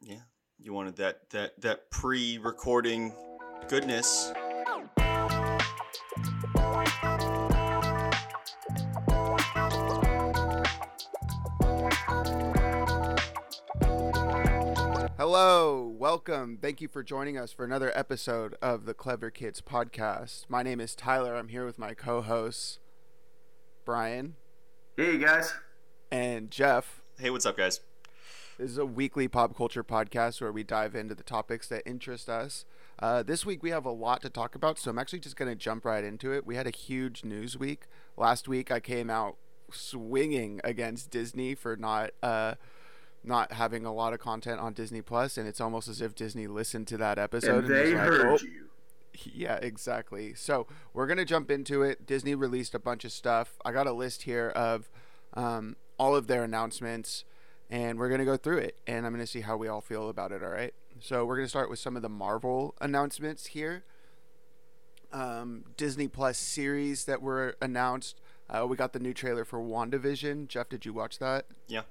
Yeah, you wanted that that that pre-recording goodness. Hello, welcome. Thank you for joining us for another episode of the Clever Kids podcast. My name is Tyler. I'm here with my co-hosts Brian Hey guys. and Jeff. Hey, what's up, guys? This is a weekly pop culture podcast where we dive into the topics that interest us. Uh, this week we have a lot to talk about, so I'm actually just going to jump right into it. We had a huge news week. Last week I came out swinging against Disney for not uh, not having a lot of content on Disney Plus, and it's almost as if Disney listened to that episode And they was like, heard "Oh, you. yeah, exactly. So we're gonna jump into it. Disney released a bunch of stuff. I got a list here of um, all of their announcements, and we're gonna go through it. And I'm gonna see how we all feel about it. All right. So we're gonna start with some of the Marvel announcements here. Um, Disney Plus series that were announced. Uh, we got the new trailer for WandaVision. Jeff, did you watch that? Yeah.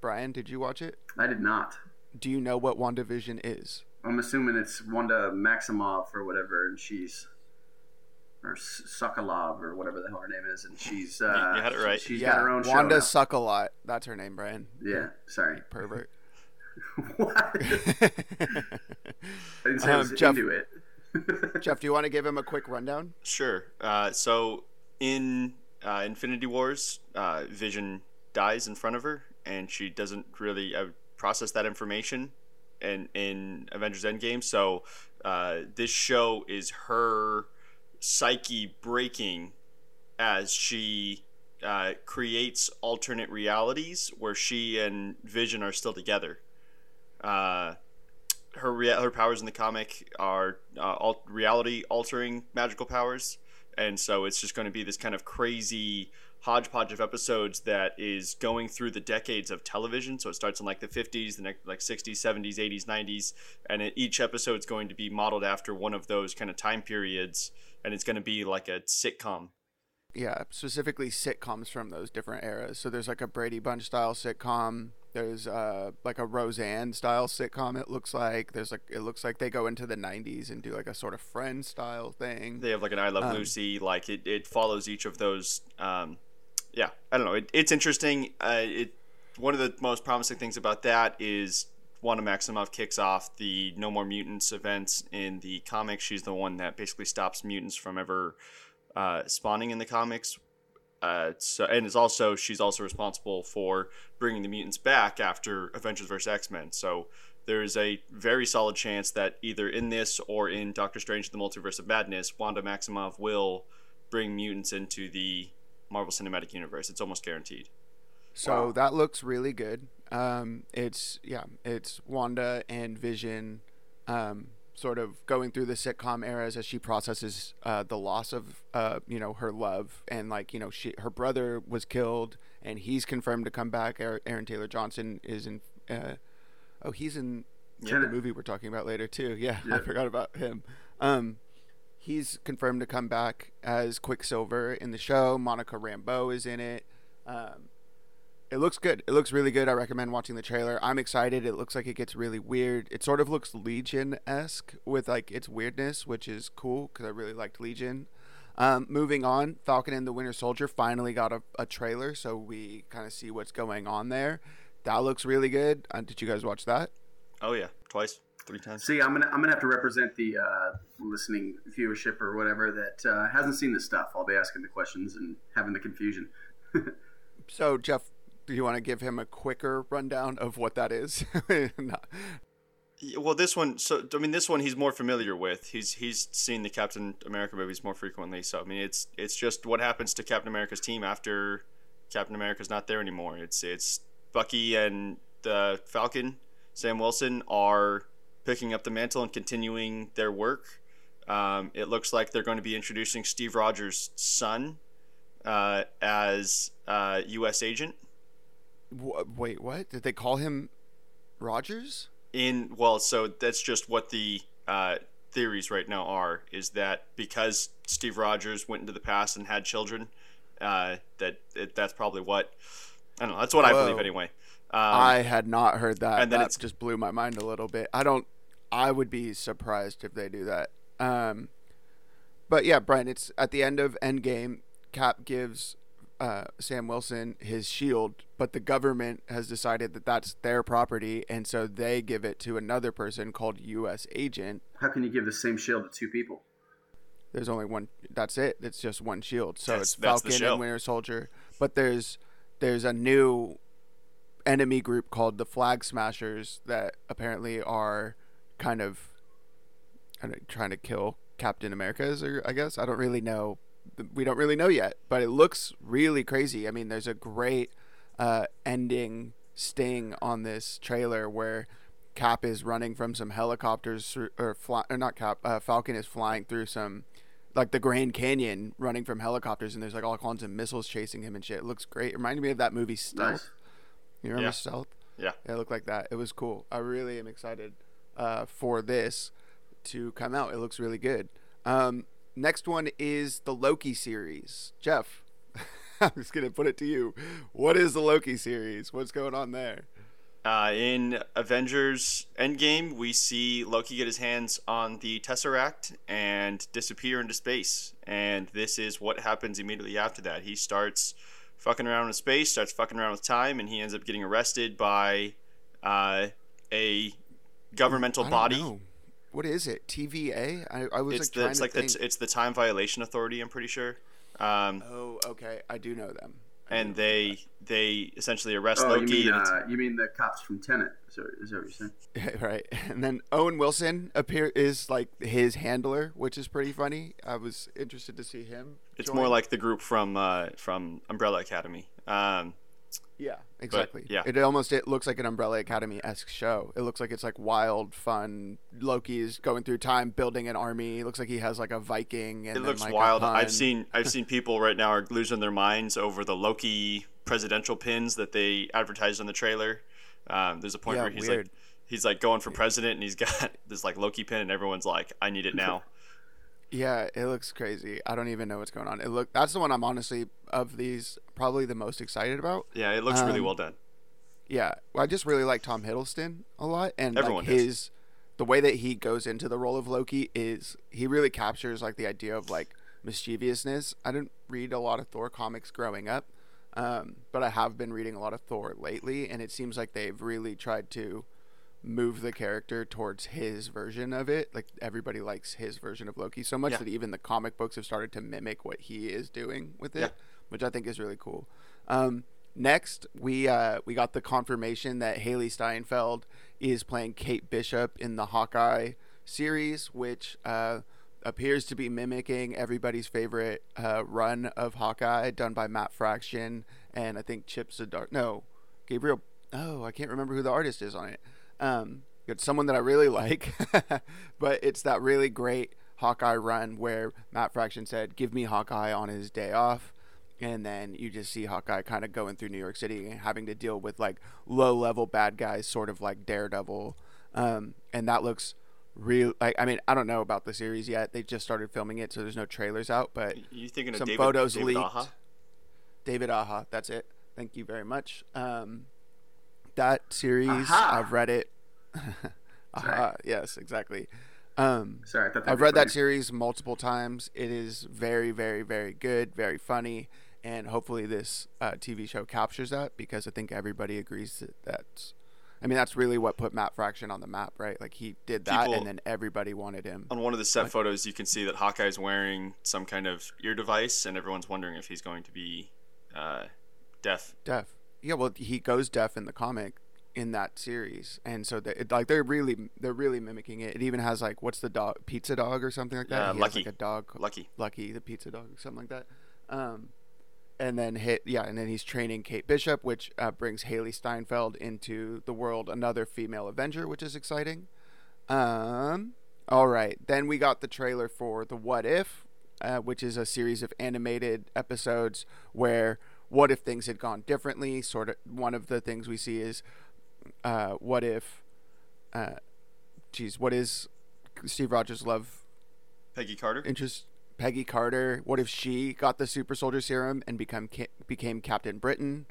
Brian, did you watch it? I did not. Do you know what WandaVision is? I'm assuming it's Wanda Maximoff or whatever, and she's or S- Sokolov or whatever the hell her name is, and she's uh, you had it right. She's yeah, got her own Wanda show. suck a lot. That's her name, Brian. Yeah, sorry. Pervert. what? I didn't say I Um, was Jeff- into it. Jeff, do you want to give him a quick rundown? Sure. Uh, so in uh, Infinity Wars, uh, Vision dies in front of her, and she doesn't really uh, process that information. In in Avengers Endgame, so uh, this show is her psyche breaking as she uh, creates alternate realities where she and Vision are still together. Uh, her rea- her powers in the comic are uh, al- reality altering magical powers, and so it's just going to be this kind of crazy hodgepodge of episodes that is going through the decades of television. So it starts in like the 50s, the next like 60s, 70s, 80s, 90s, and it, each episode is going to be modeled after one of those kind of time periods, and it's going to be like a sitcom. Yeah, specifically sitcoms from those different eras. So there's like a Brady Bunch style sitcom. There's uh like a Roseanne style sitcom. It looks like there's like it looks like they go into the 90s and do like a sort of Friends style thing. They have like an I Love Um, Lucy. Like it, it follows each of those. Um, yeah, I don't know. It, it's interesting. Uh, it one of the most promising things about that is Wanda Maximoff kicks off the No More Mutants events in the comics. She's the one that basically stops mutants from ever uh, spawning in the comics. Uh, so and is also she's also responsible for bringing the mutants back after Avengers vs X Men. So there's a very solid chance that either in this or in Doctor Strange: The Multiverse of Madness, Wanda Maximoff will bring mutants into the Marvel Cinematic Universe. It's almost guaranteed. So Wow. that looks really good. Um, it's yeah, it's Wanda and Vision, um, sort of going through the sitcom eras as she processes uh, the loss of uh, you know her love and like you know she her brother was killed and he's confirmed to come back. Aaron, Taylor Johnson is in. Uh, oh, he's in the movie we're talking about later too. Yeah, I forgot about him. Um, he's confirmed to come back as Quicksilver in the show. Monica Rambeau is in it. Um, it looks good. It looks really good. I recommend watching the trailer. I'm excited. It looks like it gets really weird. It sort of looks Legion esque with like its weirdness, which is cool because I really liked Legion. Um, moving on, Falcon and the Winter Soldier finally got a, a trailer, so we kind of see what's going on there. That looks really good. Uh, did you guys watch that? Oh yeah, twice, three times. See, I'm gonna I'm gonna have to represent the uh, listening viewership or whatever that uh, hasn't seen this stuff. I'll be asking the questions and having the confusion. So, Jeff, do you want to give him a quicker rundown of what that is? Well, this one, so I mean, this one he's more familiar with. He's he's seen the Captain America movies more frequently. So I mean, it's it's just what happens to Captain America's team after Captain America's not there anymore. It's it's Bucky and the Falcon, Sam Wilson are picking up the mantle and continuing their work. Um, it looks like they're going to be introducing Steve Rogers' son uh, as uh, U.S. agent. Wait, what? Did they call him Rogers? in well so that's just what the uh, theories right now are is that because steve rogers went into the past and had children uh, that it, that's probably what i don't know that's what i believe Whoa. anyway I had not heard that. and then that just blew my mind a little bit. I don't. I would be surprised if they do that. Um, but yeah, Brian, it's at the end of Endgame. Cap gives uh, Sam Wilson his shield, but the government has decided that that's their property, and so they give it to another person called U.S. Agent. How can you give the same shield to two people? There's only one. That's it. It's just one shield. So That's- it's that's the Falcon show. and Winter Soldier. But there's there's a new enemy group called the Flag Smashers that apparently are kind of, kind of trying to kill Captain America's. Or I guess I don't really know. We don't really know yet, but it looks really crazy. I mean, there's a great uh, ending sting on this trailer where Cap is running from some helicopters through, or, fly, or not Cap. Uh, Falcon is flying through some like the Grand Canyon, running from helicopters, and there's like all kinds of missiles chasing him and shit. It looks great. It reminded me of that movie Stealth. Nice. You remember Yeah. Stealth? Yeah. It looked like that. It was cool. I really am excited uh, for this to come out. It looks really good. Um, next one is the Loki series. Jeff, I'm just gonna put it to you. What is the Loki series? What's going on there? Uh, in Avengers Endgame, we see Loki get his hands on the Tesseract and disappear into space. And this is what happens immediately after that. He starts fucking around with space, starts fucking around with time, and he ends up getting arrested by uh, a governmental body. know. What is it? TVA? I, I was It's like the trying it's to like think. the it's the Time Violation Authority. I'm pretty sure. Um, Oh, okay. I do know them. I and know they they essentially arrest Oh, you Loki. mean and uh, you mean the cops from Tenet? Is that, is that what you're saying? right. And then Owen Wilson appear is like his handler, which is pretty funny. I was interested to see him. it's join. more like the group from uh, from Umbrella Academy. Um, Yeah, exactly. yeah. It almost it looks like an Umbrella Academy esque show. It looks like it's like wild, fun. Loki's going through time, building an army. It looks like he has like a Viking. And it looks like, wild. I've seen I've seen people right now are losing their minds over the Loki presidential pins that they advertised on the trailer. Um, there's a point Yeah, where he's weird. like he's like going for president and he's got this like Loki pin and everyone's like I need it now. Yeah, it looks crazy. I don't even know what's going on. It look that's the one I'm honestly of these probably the most excited about. yeah, it looks really Um, well done. Yeah, well, I just really like Tom Hiddleston a lot, and Everyone like his the way that he goes into the role of Loki is he really captures like the idea of like mischievousness. I didn't read a lot of Thor comics growing up, um, but I have been reading a lot of Thor lately, and it seems like they've really tried to move the character towards his version of it. Like everybody likes his version of Loki so much Yeah. that even the comic books have started to mimic what he is doing with it, Yeah. which I think is really cool. Um, next, we uh, we got the confirmation that Hailee Steinfeld is playing Kate Bishop in the Hawkeye series, which uh, appears to be mimicking everybody's favorite uh, run of Hawkeye done by Matt Fraction and I think Chip Zdarsky. No, Gabriel. Oh, I can't remember who the artist is on it. Um, it's someone that I really like, but it's that really great Hawkeye run where Matt Fraction said, "Give me Hawkeye on his day off." and then you just see Hawkeye kind of going through New York City and having to deal with like low level bad guys, sort of like Daredevil, um, and that looks real. Like I mean, I don't know about the series yet; they just started filming it, so there's no trailers out. But You thinking of some David, photos David leaked. Aja? David Aja, that's it. Thank you very much. Um, that series, Aha. I've read it. Aha, yes, exactly. Um, Sorry, I thought that I've read that series multiple times. It is very, very, very good, very funny, and hopefully this uh, TV show captures that because I think everybody agrees that that's. I mean, that's really what put Matt Fraction on the map, right? Like he did that, People- and then everybody wanted him. On one of the set photos, you can see that Hawkeye's wearing some kind of ear device, and everyone's wondering if he's going to be uh, deaf. Deaf. Yeah, well, he goes deaf in the comic in that series, and so they, it, like they're really they're really mimicking it. It even has like what's the dog pizza dog or something like that. Yeah, he Lucky. has like a dog Lucky. Lucky the pizza dog, something like that. Um, and then hit yeah, and then he's training Kate Bishop, which uh, brings Hailee Steinfeld into the world, another female Avenger, which is exciting. Um, all right, then we got the trailer for the What If, uh, which is a series of animated episodes where what if things had gone differently. Sort of one of the things we see is uh, what if, uh, geez, what is Steve Rogers' love Peggy Carter. interest Peggy Carter. What if she got the super soldier serum and become ca- became Captain Britain?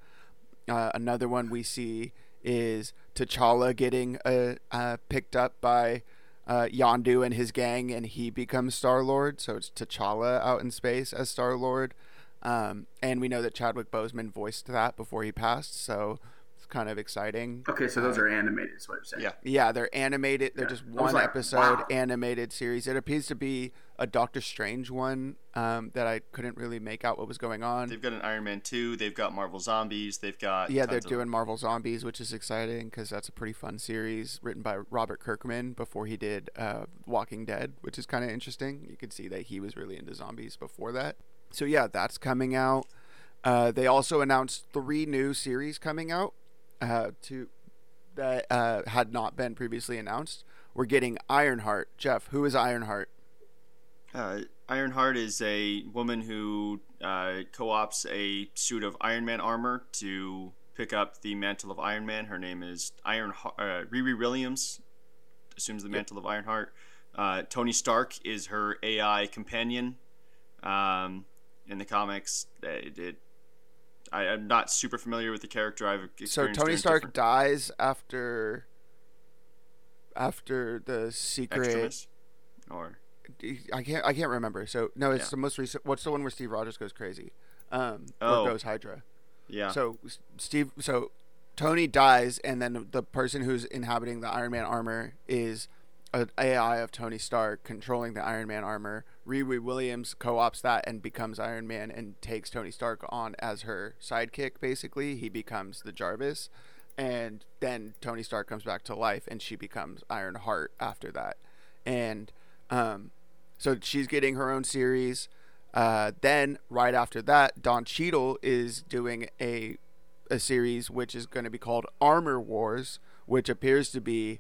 Uh, another one we see is T'Challa getting uh, uh, picked up by uh, Yondu and his gang, and he becomes Star Lord. So it's T'Challa out in space as Star Lord. Um, and we know that Chadwick Boseman voiced that before he passed, so it's kind of exciting. Okay, so those are animated, is what you're saying. Yeah. Yeah, they're animated. They're Yeah. just one like, episode wow. animated series. It appears to be a Doctor Strange one um, that I couldn't really make out what was going on. They've got an Iron Man 2, they've got Marvel Zombies, they've got. Yeah, they're tons of- doing Marvel Zombies, which is exciting because that's a pretty fun series written by Robert Kirkman before he did uh, Walking Dead, which is kind of interesting. You could see that he was really into zombies before that. So yeah, that's coming out. Uh, they also announced three new series coming out uh, to that uh, had not been previously announced. We're getting Ironheart. Jeff, who is Ironheart? Uh, Ironheart is a woman who uh, co ops a suit of Iron Man armor to pick up the mantle of Iron Man. Her name is Iron uh, Riri Williams, assumes the mantle of Ironheart. Uh, Tony Stark is her AI companion. Um, in the comics, it, it I, I'm not super familiar with the character. I've So Tony Stark different- dies after after the secret. Extremis, or I can't I can't remember. So no, it's Yeah. the most recent. What's the one where Steve Rogers goes crazy? Um, Oh. or goes Hydra. yeah, So Steve, so Tony dies, and then the person who's inhabiting the Iron Man armor is an AI of Tony Stark controlling the Iron Man armor. Riri Williams co-ops that and becomes Iron Man and takes Tony Stark on as her sidekick. Basically, he becomes the Jarvis, and then Tony Stark comes back to life, and she becomes Iron Heart after that. And um, so she's getting her own series. Uh, then right after that, Don Cheadle is doing a a series which is going to be called Armor Wars, which appears to be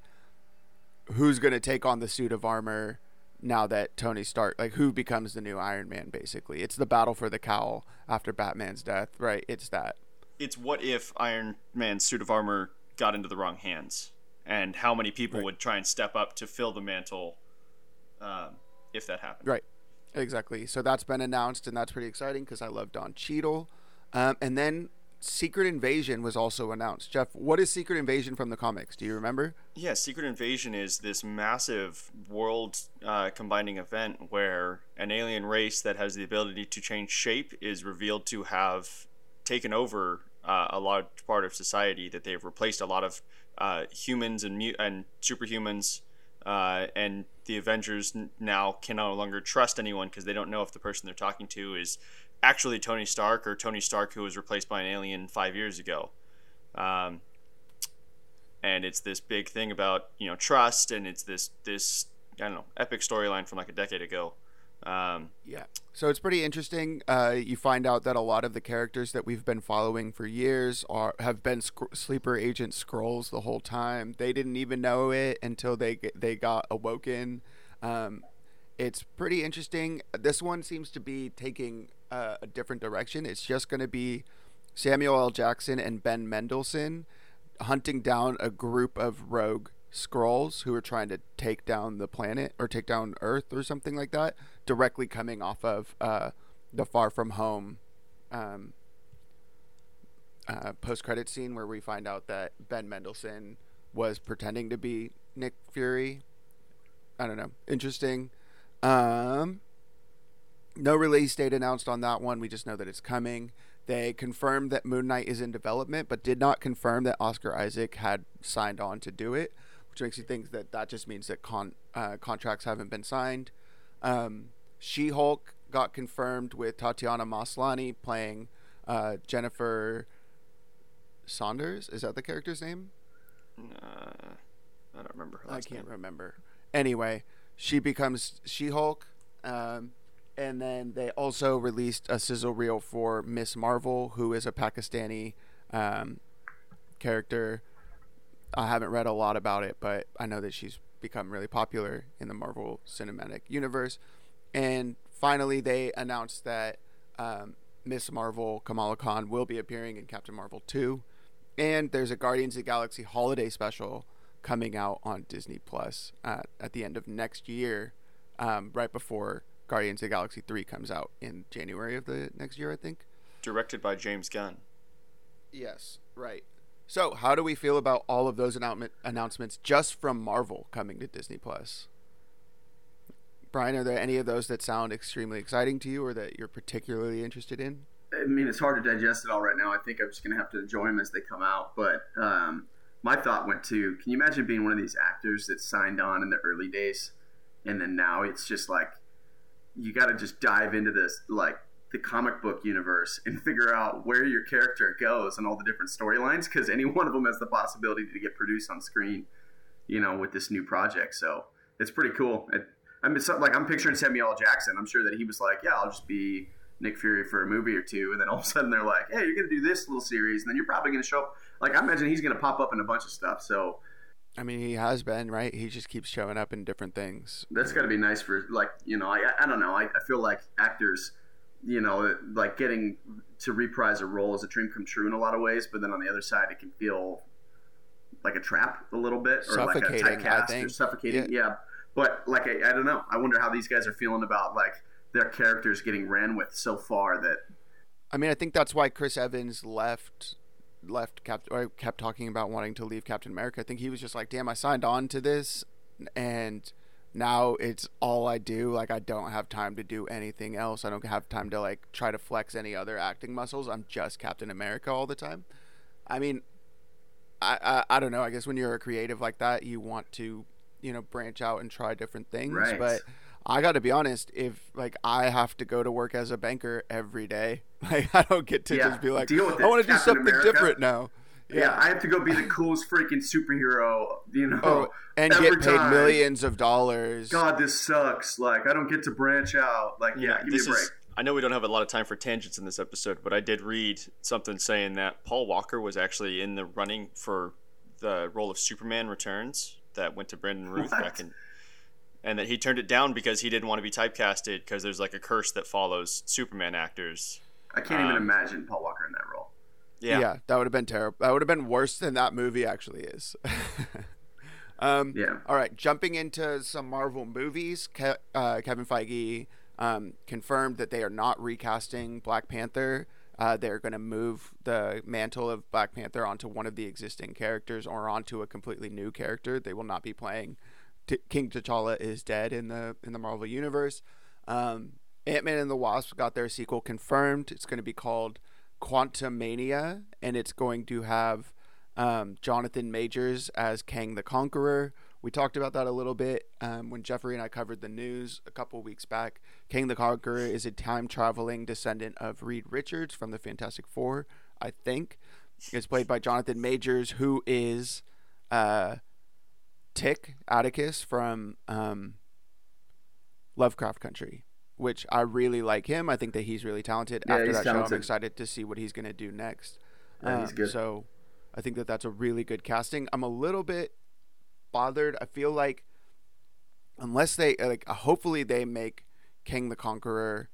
who's going to take on the suit of armor now that Tony Stark, like who becomes the new Iron Man. Basically, it's the battle for the cowl after Batman's death, right? It's that. it's what if Iron Man's suit of armor got into the wrong hands, and how many people Right. would try and step up to fill the mantle um, if that happened. Right. Exactly. So that's been announced, and that's pretty exciting because I love Don Cheadle. Um, and then Secret Invasion was also announced. Jeff, what is Secret Invasion from the comics? Do you remember? Yeah, Secret Invasion is this massive world uh, combining event where an alien race that has the ability to change shape is revealed to have taken over uh, a large part of society. That they've replaced a lot of uh, humans and mu- and superhumans, uh, and the Avengers now can no longer trust anyone because they don't know if the person they're talking to is actually Tony Stark or Tony Stark who was replaced by an alien five years ago. Um, and it's this big thing about you know trust and it's this this i don't know epic storyline from like a decade ago um, Yeah. So it's pretty interesting. Uh, you find out that a lot of the characters that we've been following for years are have been sc- sleeper agent Skrulls the whole time. They didn't even know it until they they got awoken. Um, it's pretty interesting. This one seems to be taking uh, a different direction. It's just going to be Samuel L. Jackson and Ben Mendelsohn hunting down a group of rogue Skrulls who are trying to take down the planet or take down Earth or something like that, directly coming off of uh, the Far From Home um, uh, post-credit scene where we find out that Ben Mendelsohn was pretending to be Nick Fury. I don't know. Interesting. Um, no release date announced on that one. We just know that it's coming. They confirmed that Moon Knight is in development, but did not confirm that Oscar Isaac had signed on to do it, which makes you think that that just means that con- uh, contracts haven't been signed. Um, she Hulk got confirmed with Tatiana Maslany playing uh, Jennifer Saunders. Is that the character's name? uh, i don't remember her I can't name. remember. Anyway, she becomes She Hulk. Um, and then they also released a sizzle reel for Miss Marvel, who is a Pakistani um, character. I haven't read a lot about it, but I know that she's become really popular in the Marvel Cinematic Universe. And finally, they announced that um, Miss Marvel, Kamala Khan, will be appearing in Captain Marvel 2. And there's a Guardians of the Galaxy holiday special coming out on Disney Plus at, at the end of next year, um, right before Guardians of the Galaxy 3 comes out in January of the next year, I think. directed by james gunn Yes, right. So, how do we feel about all of those announcement announcements just from Marvel coming to Disney Plus? Brian, are there any of those that sound extremely exciting to you or that you're particularly interested in? I mean, it's hard to digest it all right now. I think I'm just going to have to enjoy them as they come out. But um, my thought went to can you imagine being one of these actors that signed on in the early days and then now it's just like you got to just dive into this, like the comic book universe and figure out where your character goes and all the different storylines because any one of them has the possibility to get produced on screen, you know, with this new project. So it's pretty cool. It, I mean, so, like I'm picturing Samuel. Jackson. I'm sure that he was like, yeah, I'll just be Nick Fury for a movie or two, and then all of a sudden they're like, hey, you're gonna do this little series, and then you're probably gonna show up. Like I imagine he's gonna pop up in a bunch of stuff. So. I mean, he has been right. He just keeps showing up in different things. That's got to be nice for like you know. I I don't know. I, I feel like actors, you know, like getting to reprise a role is a dream come true in a lot of ways. But then on the other side, it can feel like a trap a little bit, or like a tight typecast or suffocating. Yeah. yeah. But like I, I don't know. I wonder how these guys are feeling about like their characters getting ran with so far that. I mean, I think that's why Chris Evans left left Cap or kept talking about wanting to leave Captain America. I think he was just like, "Damn, I signed on to this, and now it's all I do. Like, I don't have time to do anything else. I don't have time to like try to flex any other acting muscles. I'm just Captain America all the time." I mean, I I, I don't know. I guess when you're a creative like that, you want to you know branch out and try different things, right. but I got to be honest. If like I have to go to work as a banker every day, like I don't get to yeah, just be like, I want to do something America. different now. Yeah. yeah. I have to go be the coolest freaking superhero, you oh, know, oh, and get paid time. millions of dollars. God, this sucks. Like I don't get to branch out. Like yeah, yeah give me a break. Is, I know we don't have a lot of time for tangents in this episode, but I did read something saying that Paul Walker was actually in the running for the role of Superman Returns that went to Brandon Routh what? back in and that he turned it down because he didn't want to be typecasted because there's like a curse that follows Superman actors. I can't um, even imagine Paul Walker in that role. Yeah, yeah, that would have been terrible. That would have been worse than that movie actually is. um, yeah. All right, jumping into some Marvel movies. Ke- uh, Kevin Feige um, confirmed that they are not recasting Black Panther. Uh, they're going to move the mantle of Black Panther onto one of the existing characters or onto a completely new character. They will not be playing T- King T'Challa is dead in the in the Marvel universe. Um, Ant Man and the Wasp got their sequel confirmed. It's going to be called Quantum Mania, and it's going to have um, Jonathan Majors as Kang the Conqueror. We talked about that a little bit um, when Jeffrey and I covered the news a couple weeks back. Kang the Conqueror is a time traveling descendant of Reed Richards from the Fantastic Four, I think. It's played by Jonathan Majors, who is uh, Tick Atticus from um, Lovecraft Country, which I really like him. I think that he's really talented. Yeah, After that talented. show, I'm excited to see what he's going to do next. Yeah, um, he's good. So I think that that's a really good casting. I'm a little bit bothered. I feel like unless they like, hopefully they make King the Conqueror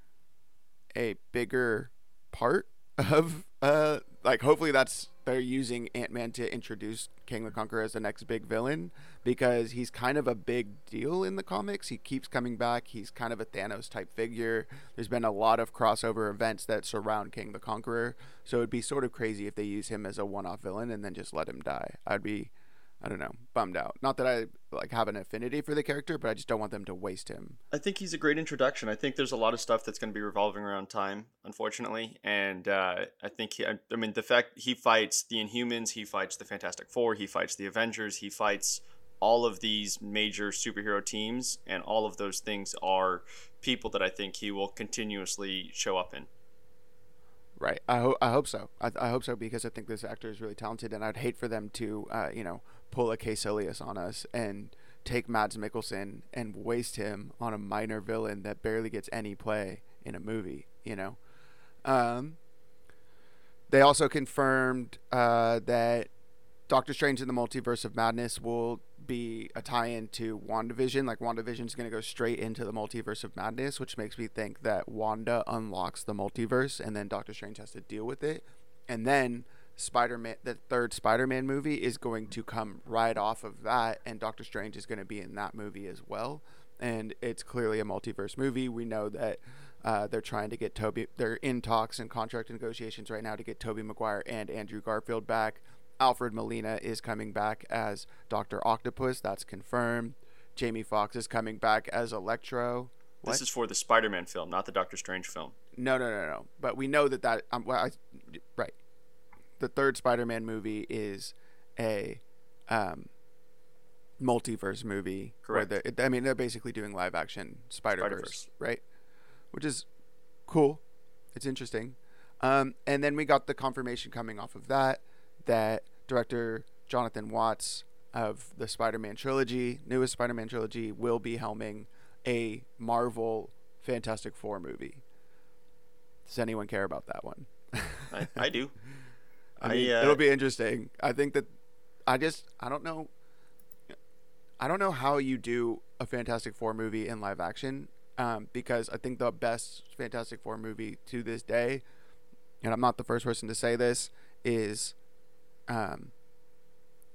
a bigger part of uh like hopefully that's they're using Ant Man to introduce King the Conqueror as the next big villain because he's kind of a big deal in the comics. He keeps coming back. He's kind of a Thanos type figure. There's been a lot of crossover events that surround King the Conqueror, so it'd be sort of crazy if they use him as a one-off villain and then just let him die. I'd be I don't know, bummed out. Not that I like have an affinity for the character, but I just don't want them to waste him. I think he's a great introduction. I think there's a lot of stuff that's going to be revolving around time, unfortunately, and uh, I think he, I, I mean the fact he fights the Inhumans, he fights the Fantastic Four, he fights the Avengers, he fights all of these major superhero teams, and all of those things are people that I think he will continuously show up in. Right. I, ho- I hope so. I, I hope so because I think this actor is really talented, and I'd hate for them to, uh, you know, pull a Kaecilius on us and take Mads Mikkelsen and waste him on a minor villain that barely gets any play in a movie, you know? Um, they also confirmed uh, that Doctor Strange in the Multiverse of Madness will be a tie-in to WandaVision. Like WandaVision is going to go straight into the Multiverse of Madness, which makes me think that Wanda unlocks the multiverse and then Doctor Strange has to deal with it. And then Spider-Man, the third Spider-Man movie is going to come right off of that, and Doctor Strange is going to be in that movie as well. And it's clearly a multiverse movie. We know that uh, they're trying to get Tobey. They're in talks and contract negotiations right now to get Tobey Maguire and Andrew Garfield back. Alfred Molina is coming back as Doctor Octopus. That's confirmed. Jamie Foxx is coming back as Electro. What? This is for the Spider-Man film, not the Doctor Strange film. No, no, no, no. But we know that that um, well, I, right. The third Spider-Man movie is a um, multiverse movie. Correct. Where I mean, they're basically doing live-action Spider-Verse, Spider-Verse. right? Which is cool. It's interesting. Um, and then we got the confirmation coming off of that that director Jonathan Watts of the Spider-Man trilogy, newest Spider-Man trilogy, will be helming a Marvel Fantastic Four movie. Does anyone care about that one? I, I do. I mean, uh, it'll be interesting. I think that I just I don't know. I don't know how you do a Fantastic Four movie in live action, um, because I think the best Fantastic Four movie to this day, and I'm not the first person to say this, is, um,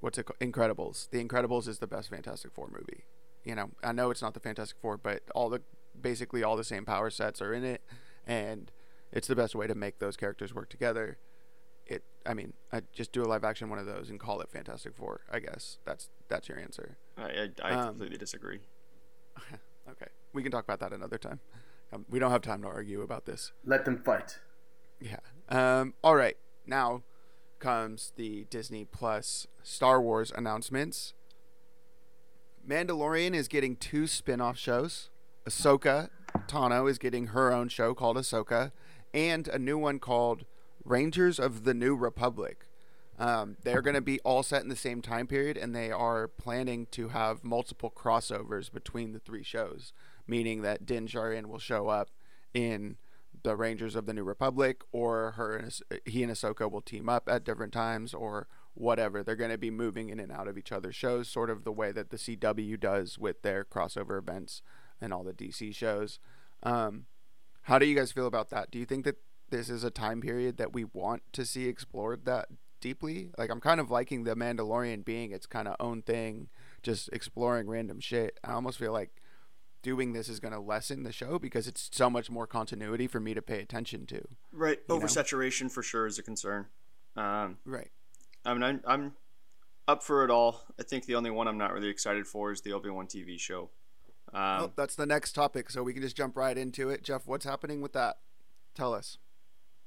what's it called? Incredibles. The Incredibles is the best Fantastic Four movie. You know, I know it's not the Fantastic Four, but all the basically all the same power sets are in it, and it's the best way to make those characters work together i mean i just do a live action one of those and call it fantastic four i guess. That's that's your answer. I, I, I Um, completely disagree. okay. We can talk about that another time. Um, we don't have time to argue about this. Let them fight. yeah. Um all right. Now comes the disney plus star wars announcements. Mandalorian is getting two spin-off shows. Ahsoka tano is getting her own show called ahsoka and a new one called rangers of the new republic um, they're going to be all set in the same time period, and they are planning to have multiple crossovers between the three shows, meaning that Din Djarin will show up in the Rangers of the New Republic, or her and he and Ahsoka will team up at different times, or whatever. They're going to be moving in and out of each other's shows, sort of the way that the CW does with their crossover events and all the DC shows. Um, how do you guys feel about that? Do you think that this is a time period that we want to see explored that deeply? Like, I'm kind of liking the Mandalorian being its kind of own thing, just exploring random shit. I almost feel like doing this is going to lessen the show because it's so much more continuity for me to pay attention to. Right, you know? oversaturation for sure is a concern. Um, Right. I mean, I'm, I'm up for it all. I think the only one I'm not really excited for is the Obi Wan TV show. Um, well, that's the next topic, so we can just jump right into it. Jeff, what's happening with that? Tell us.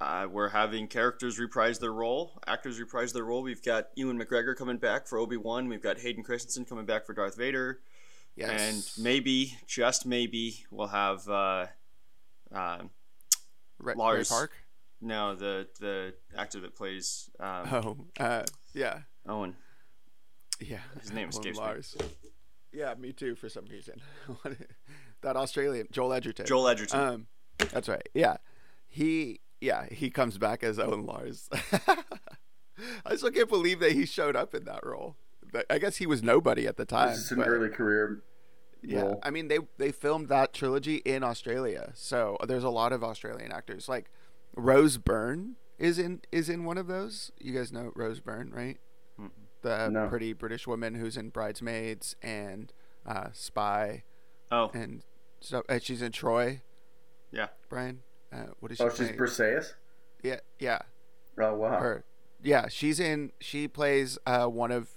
Uh, we're having characters reprise their role, actors reprise their role. We've got Ewan McGregor coming back for Obi Wan. We've got Hayden Christensen coming back for Darth Vader, Yes. and maybe, just maybe, we'll have uh, uh, Ray, Ray Lars. Park. no the the actor that plays um, Oh, uh, yeah, Owen. yeah. His name Owen escapes me. Lars. Yeah, me too. For some reason, that Australian Joel Edgerton. Joel Edgerton. Um, that's right. Yeah, he. Yeah, he comes back as Owen Lars. I still can't believe that he showed up in that role. But I guess he was nobody at the time. This is an early career Yeah, role. I mean they they filmed that trilogy in Australia, so there's a lot of Australian actors. Like Rose Byrne is in is in one of those. You guys know Rose Byrne, right? The No. pretty British woman who's in Bridesmaids and uh, Spy, oh, and so uh, she's in Troy. yeah. Brian, uh, what is she? Oh, she's playing? Perseus. yeah, yeah, Oh wow. her. Yeah, she's in. She plays uh, one of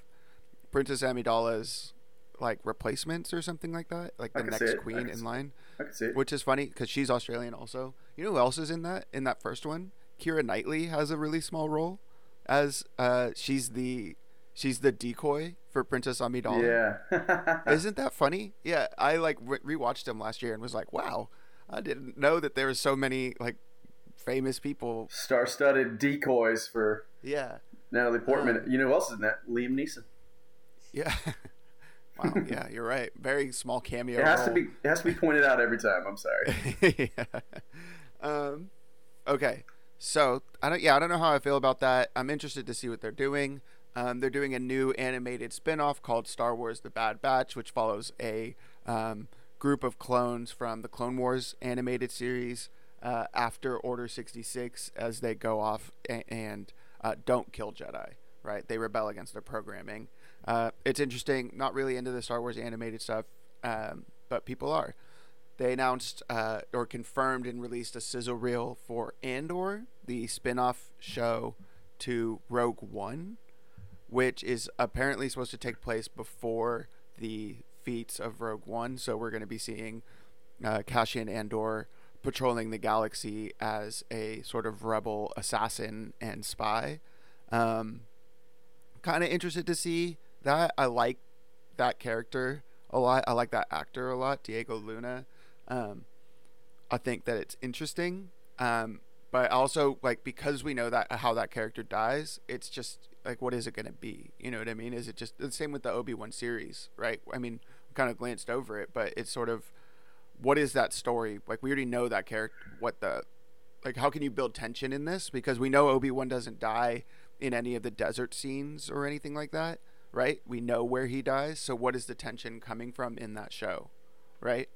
Princess Amidala's like replacements or something like that, like I the next queen in line. I can see it. which is funny because she's Australian also. You know who else is in that in that first one? Keira Knightley has a really small role as uh she's the she's the decoy for Princess Amidala. Yeah. Isn't that funny? Yeah, I like re- rewatched him last year and was like, wow, I didn't know that there were so many like famous people. Star-studded decoys for Yeah, Natalie Portman. Um, you know who else is in that? Liam Neeson. yeah. wow, yeah, you're right. Very small cameo. It has to be. It has to be pointed out every time. I'm sorry. yeah. Um, okay. So I don't. Yeah, I don't know how I feel about that. I'm interested to see what they're doing. Um, they're doing a new animated spin-off called Star Wars: The Bad Batch, which follows a um, group of clones from the Clone Wars animated series uh, after Order 66 as they go off a- and uh, don't kill Jedi. Right? They rebel against their programming. Uh, it's interesting. Not really into the Star Wars animated stuff, um, but people are they announced uh, or confirmed and released a sizzle reel for Andor, the spin-off show to Rogue One. which is apparently supposed to take place before the feats of Rogue One. So we're going to be seeing uh, Cassian Andor patrolling the galaxy as a sort of rebel assassin and spy. Um, kind of interested to see that. I like that character a lot. I like that actor a lot, Diego Luna. Um, I think that it's interesting. Um, but also like because we know that how that character dies, it's just like what is it going to be? You know what I mean? Is it just the same with the Obi Wan series, right? I mean, kind of glanced over it, but it's sort of what is that story? Like we already know that character. What the like? How can you build tension in this? Because we know Obi Wan doesn't die in any of the desert scenes or anything like that, right? We know where he dies. So what is the tension coming from in that show, right?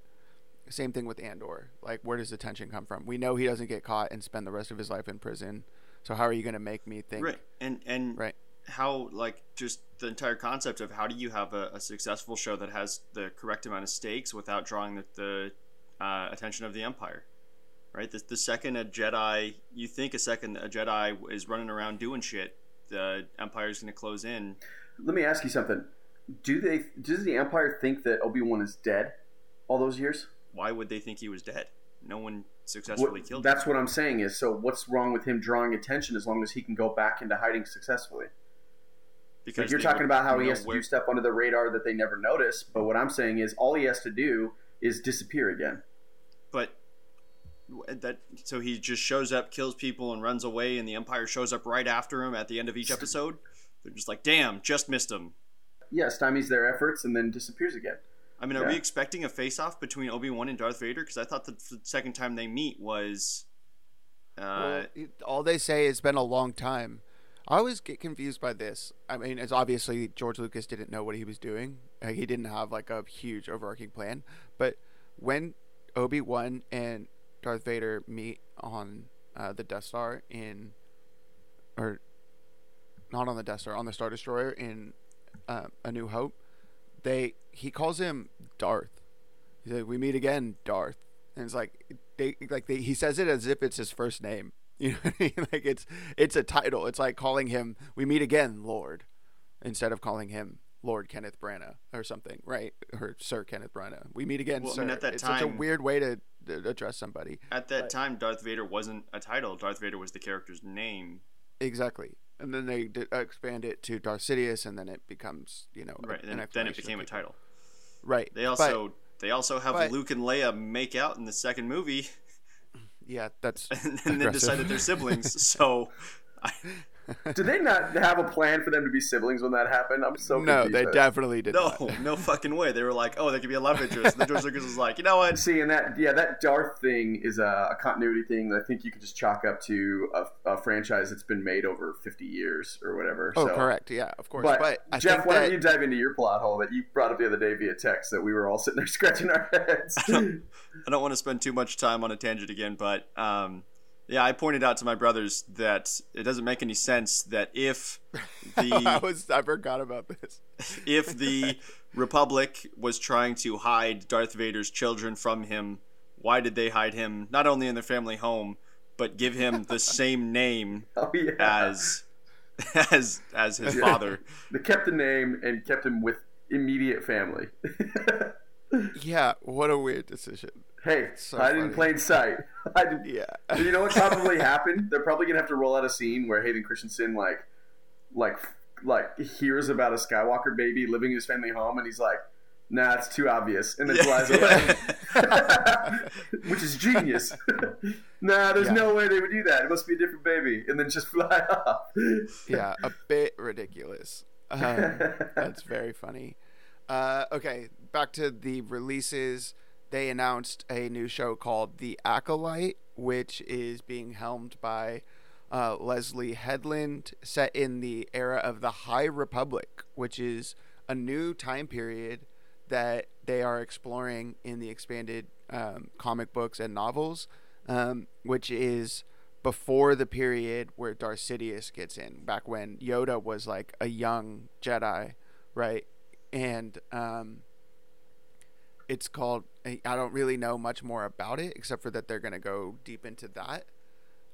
Same thing with Andor. Like, where does the tension come from? We know he doesn't get caught and spend the rest of his life in prison. So how are you going to make me think? Right, and and Right. How like just the entire concept of how do you have a, a successful show that has the correct amount of stakes without drawing the, the uh, attention of the Empire, right? The, the second a Jedi, you think a second a Jedi is running around doing shit, the Empire is going to close in. Let me ask you something. Do they? Does the Empire think that Obi Wan is dead all those years? Why would they think he was dead? No one successfully What- killed him. that's what I'm saying. Is so. What's wrong with him drawing attention as long as he can go back into hiding successfully? Because Like you're talking about how he know has to where- do stuff under the radar that they never notice. But what I'm saying is, all he has to do is disappear again. but that so he just shows up, kills people, and runs away, and the Empire shows up right after him at the end of each episode. They're just like, "Damn, just missed him." Yes, Yeah, stymies their efforts and then disappears again. I mean, are Yeah. we expecting a face-off between Obi Wan and Darth Vader? Because I thought the, the second time they meet was, uh, Well, all they say it's been a long time. I always get confused by this. I mean, it's obviously George Lucas didn't know what he was doing. Like, he didn't have like a huge overarching plan. But when Obi Wan and Darth Vader meet on uh, the Death Star in, or not on the Death Star, on the Star Destroyer in uh, A New Hope, they he calls him Darth. He's like, "We meet again, Darth," and it's like they like they, he says it as if it's his first name. You know, what I mean? like it's it's a title. It's like calling him "We meet again, Lord," instead of calling him Lord Kenneth Branagh or something, right? Or Sir Kenneth Branagh. We meet again, Well, I sir. mean, at that it's such a weird way to, to address somebody. at that Right. time, Darth Vader wasn't a title. Darth Vader was the character's name. Exactly. And then they d- expand it to Darth Sidious, and then it becomes, you know, Right, and then it became a title. Right. They But- also they also have but- Luke and Leia make out in the second movie, yeah, that's and then Aggressive. decided they're siblings. so, I, Did they not have a plan for them to be siblings when that happened? I'm so no, confused they by that. definitely did no, not. no fucking way. They were like, oh, they could be a love interest. And then George Lucas was like, you know what? See, and that yeah, that Darth thing is a, a continuity thing that I think you could just chalk up to a, a franchise that's been made over 50 years or whatever. Oh, so. correct. Yeah, of course. But, But, I Jeff, think why that don't you dive into your plot hole that you brought up the other day via text that we were all sitting there scratching our heads? I don't want to spend too much time on a tangent again, but um, yeah, I pointed out to my brothers that it doesn't make any sense that if the I the was I forgot about this. if the Republic was trying to hide Darth Vader's children from him, why did they hide him not only in their family home, but give him the same name oh yeah, as as as his Yeah. father? they kept the name and kept him with immediate family. Yeah, what a weird decision. Hey, So hide in funny. plain sight. Hide in- Yeah. you know what probably happened? They're probably gonna have to roll out a scene where Hayden Christensen like, like, like hears about a Skywalker baby living in his family home, and he's like, "Nah, it's too obvious," and then flies away, which is genius. nah, there's Yeah. no way they would do that. It must be a different baby, and then just fly off. yeah, a bit ridiculous. Um, that's very funny. Uh, okay, back to the releases. They announced a new show called The Acolyte, which is being helmed by uh, Leslie Headland, set in the era of the High Republic, which is a new time period that they are exploring in the expanded um, comic books and novels, um, which is before the period where Darth Sidious gets in, back when Yoda was like a young Jedi, right? And um, it's called. I I don't really know much more about it except for that they're gonna go deep into that.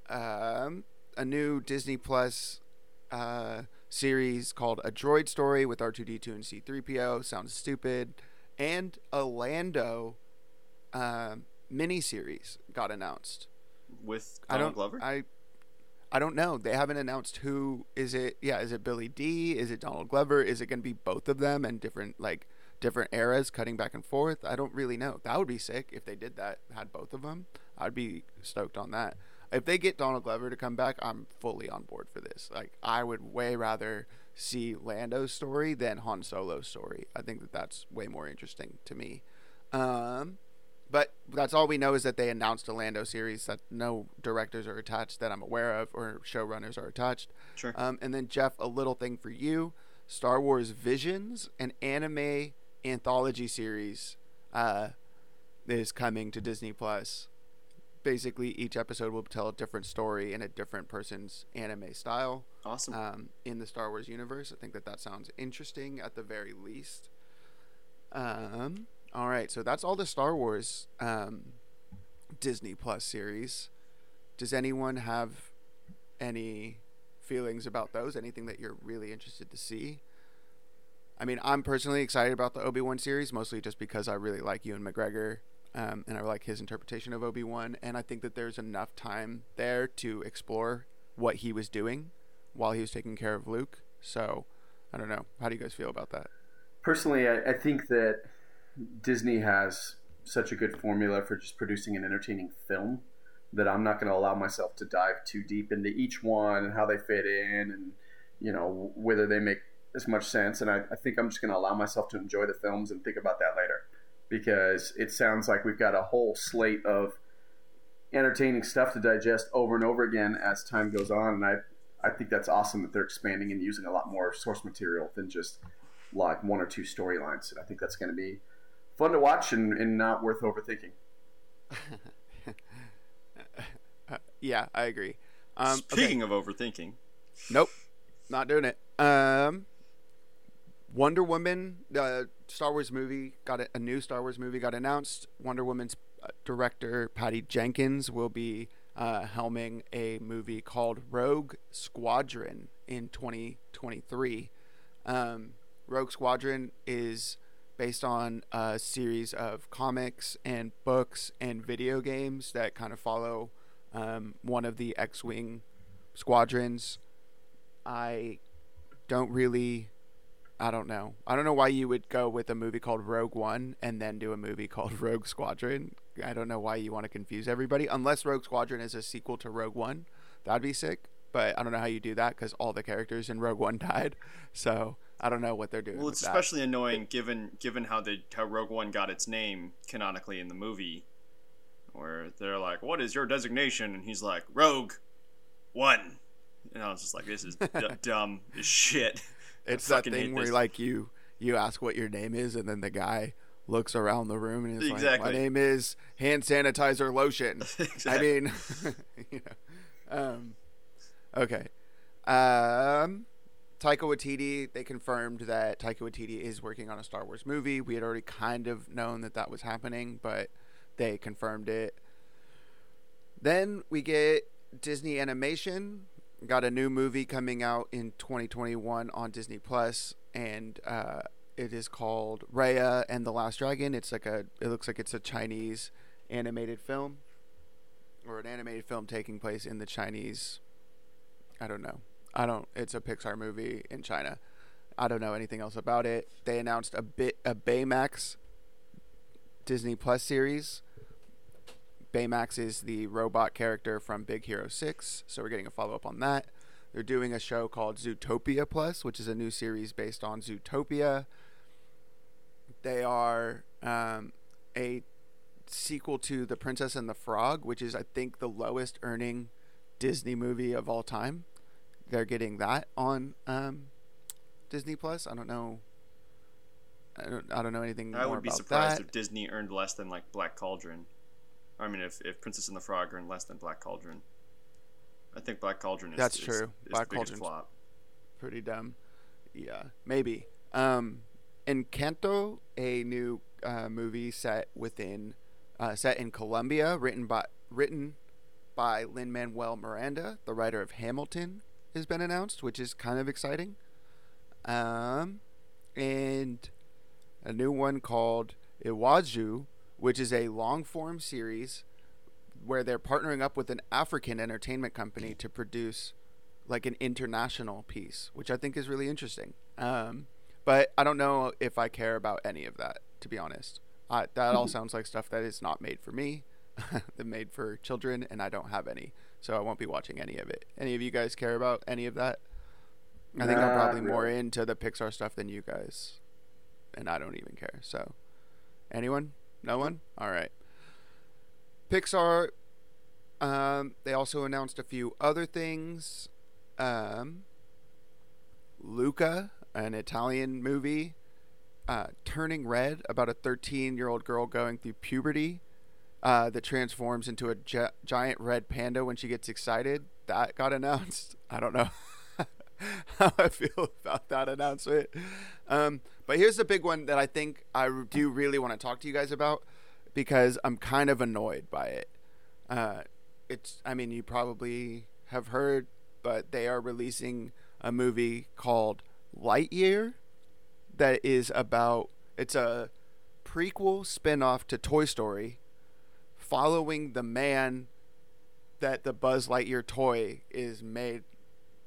Um, a new Disney Plus uh, series called A Droid Story with R2D2 and C3PO. Sounds stupid. And a Lando uh, miniseries got announced. with I Donald don't. Glover. I. I don't know. They haven't announced who is it. Yeah, is it Billy Dee? Is it Donald Glover? Is it going to be both of them and different like different eras cutting back and forth? I don't really know. That would be sick if they did that. Had both of them. I'd be stoked on that. If they get Donald Glover to come back, I'm fully on board for this. Like I would way rather see Lando's story than Han Solo's story. I think that that's way more interesting to me. Um, but that's all we know is that they announced a Lando series that no directors are attached that I'm aware of or showrunners are attached. sure. Um, and then Jeff, a little thing for you: Star Wars Visions, an anime anthology series, uh, is coming to Disney Plus. Basically, each episode will tell a different story in a different person's anime style awesome. um, in the Star Wars universe. I think that that sounds interesting at the very least. Um, all right, so that's all the Star Wars um, Disney Plus series. Does anyone have any feelings about those? Anything that you're really interested to see? I mean, I'm personally excited about the Obi Wan series, mostly just because I really like Ewan McGregor, um, and I like his interpretation of Obi Wan, and I think that there's enough time there to explore what he was doing while he was taking care of Luke. So, I don't know. How do you guys feel about that? Personally, I, I think that Disney has such a good formula for just producing an entertaining film that I'm not going to allow myself to dive too deep into each one and how they fit in and you know whether they make as much sense. And I, I think I'm just going to allow myself to enjoy the films and think about that later because it sounds like we've got a whole slate of entertaining stuff to digest over and over again as time goes on. And I I think that's awesome that they're expanding and using a lot more source material than just like one or two storylines. And I think that's going to be fun to watch and, and not worth overthinking. Uh, yeah, I agree. Um, okay. Speaking of overthinking, Nope, not doing it. Um, Wonder Woman, the Star Wars movie got a, a new Star Wars movie got announced. Wonder Woman's uh, director Patty Jenkins will be uh, helming a movie called Rogue Squadron in 2023. Um, Rogue Squadron is based on a series of comics and books and video games that kind of follow um, one of the X-wing squadrons. I don't really. I don't know. I don't know why you would go with a movie called Rogue One and then do a movie called Rogue Squadron. I don't know why you want to confuse everybody. Unless Rogue Squadron is a sequel to Rogue One, that'd be sick. But I don't know how you do that because all the characters in Rogue One died. So I don't know what they're doing. well, it's that. especially annoying given given how they how Rogue One got its name canonically in the movie, where they're like, "What is your designation?" and he's like, "Rogue One," and I was just like, "This is d- dumb as shit." It's that thing where this. like you you ask what your name is and then the guy looks around the room and is Exactly. like, "My name is hand sanitizer lotion." I mean, you know. Um, okay. Um, Taika Waititi. They confirmed that Taika Waititi is working on a Star Wars movie. We had already kind of known that that was happening, but they confirmed it. Then we get Disney Animation got a new movie coming out in 2021 on Disney Plus, and uh, it is called Raya and the Last Dragon. It's like a it looks like it's a Chinese animated film or an animated film taking place in the Chinese. I don't know. I don't. It's a Pixar movie in China. I don't know anything else about it. They announced a bit a Baymax Disney Plus series. Baymax is the robot character from Big Hero 6, so we're getting a follow up on that. They're doing a show called Zootopia Plus, which is a new series based on Zootopia. They are um, a sequel to The Princess and the Frog, which is, I think, the lowest earning Disney movie of all time. They're getting that on um, Disney Plus. I don't know. I don't, I don't know anything I would be surprised that. if Disney earned less than like Black Cauldron. I mean, if, if Princess and the Frog earned less than Black Cauldron. I think Black Cauldron is That's is- true. is Black Cauldron's- flop. pretty dumb. Yeah, maybe. Um, Encanto, a new uh, movie set within, uh, set in Colombia, written by written by Lin Manuel Miranda, the writer of Hamilton, has been announced, which is kind of exciting. Um, and a new one called Iwaju, which is a long form series where they're partnering up with an African entertainment company to produce like an international piece, which I think is really interesting. Um, but I don't know if I care about any of that, to be honest. I, that all sounds like stuff that is not made for me, that made for children, and I don't have any, so I won't be watching any of it. Any of you guys care about any of that? I think I'm Not probably more into the Pixar stuff than you guys, and I don't even care. So, anyone? No one? All right. Pixar. Um, they also announced a few other things. Um, Luca, an Italian movie, uh, Turning Red, about a 13 year old girl going through puberty uh, that transforms into a gi- giant red panda when she gets excited. That got announced. I don't know how I feel about that announcement. Um, but here's the big one that I think I do really want to talk to you guys about because I'm kind of annoyed by it. Uh, it's, I mean, you probably have heard, but they are releasing a movie called Lightyear that is about, it's a prequel spin off to Toy Story following the man that the Buzz Lightyear toy is made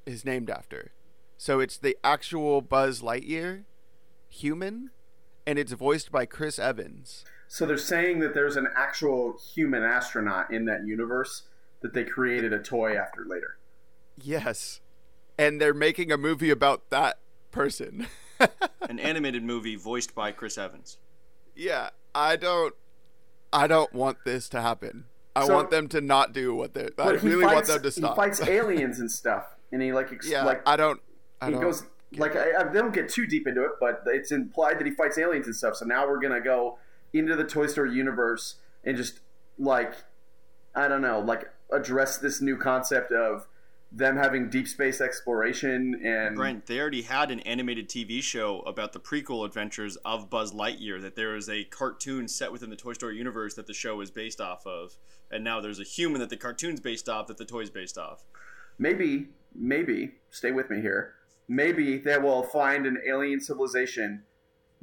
is named after. So it's the actual Buzz Lightyear human and it's voiced by Chris Evans. So they're saying that there's an actual human astronaut in that universe that they created a toy after later. Yes. And they're making a movie about that person. An animated movie voiced by Chris Evans. yeah, I don't I don't want this to happen. I So- want them to not do what they I But he really want them to stop. He fights aliens and stuff, and he like ex- yeah, like I don't I he don't goes like I, I, don't get too deep into it, but it's implied that he fights aliens and stuff. So now we're gonna go into the Toy Story universe and just like I don't know, like address this new concept of them having deep space exploration and Brent, they already had an animated TV show about the prequel adventures of Buzz Lightyear. That there is a cartoon set within the Toy Story universe that the show is based off of, and now there's a human that the cartoon's based off that the toy's based off. maybe maybe stay with me here. Maybe they will find an alien civilization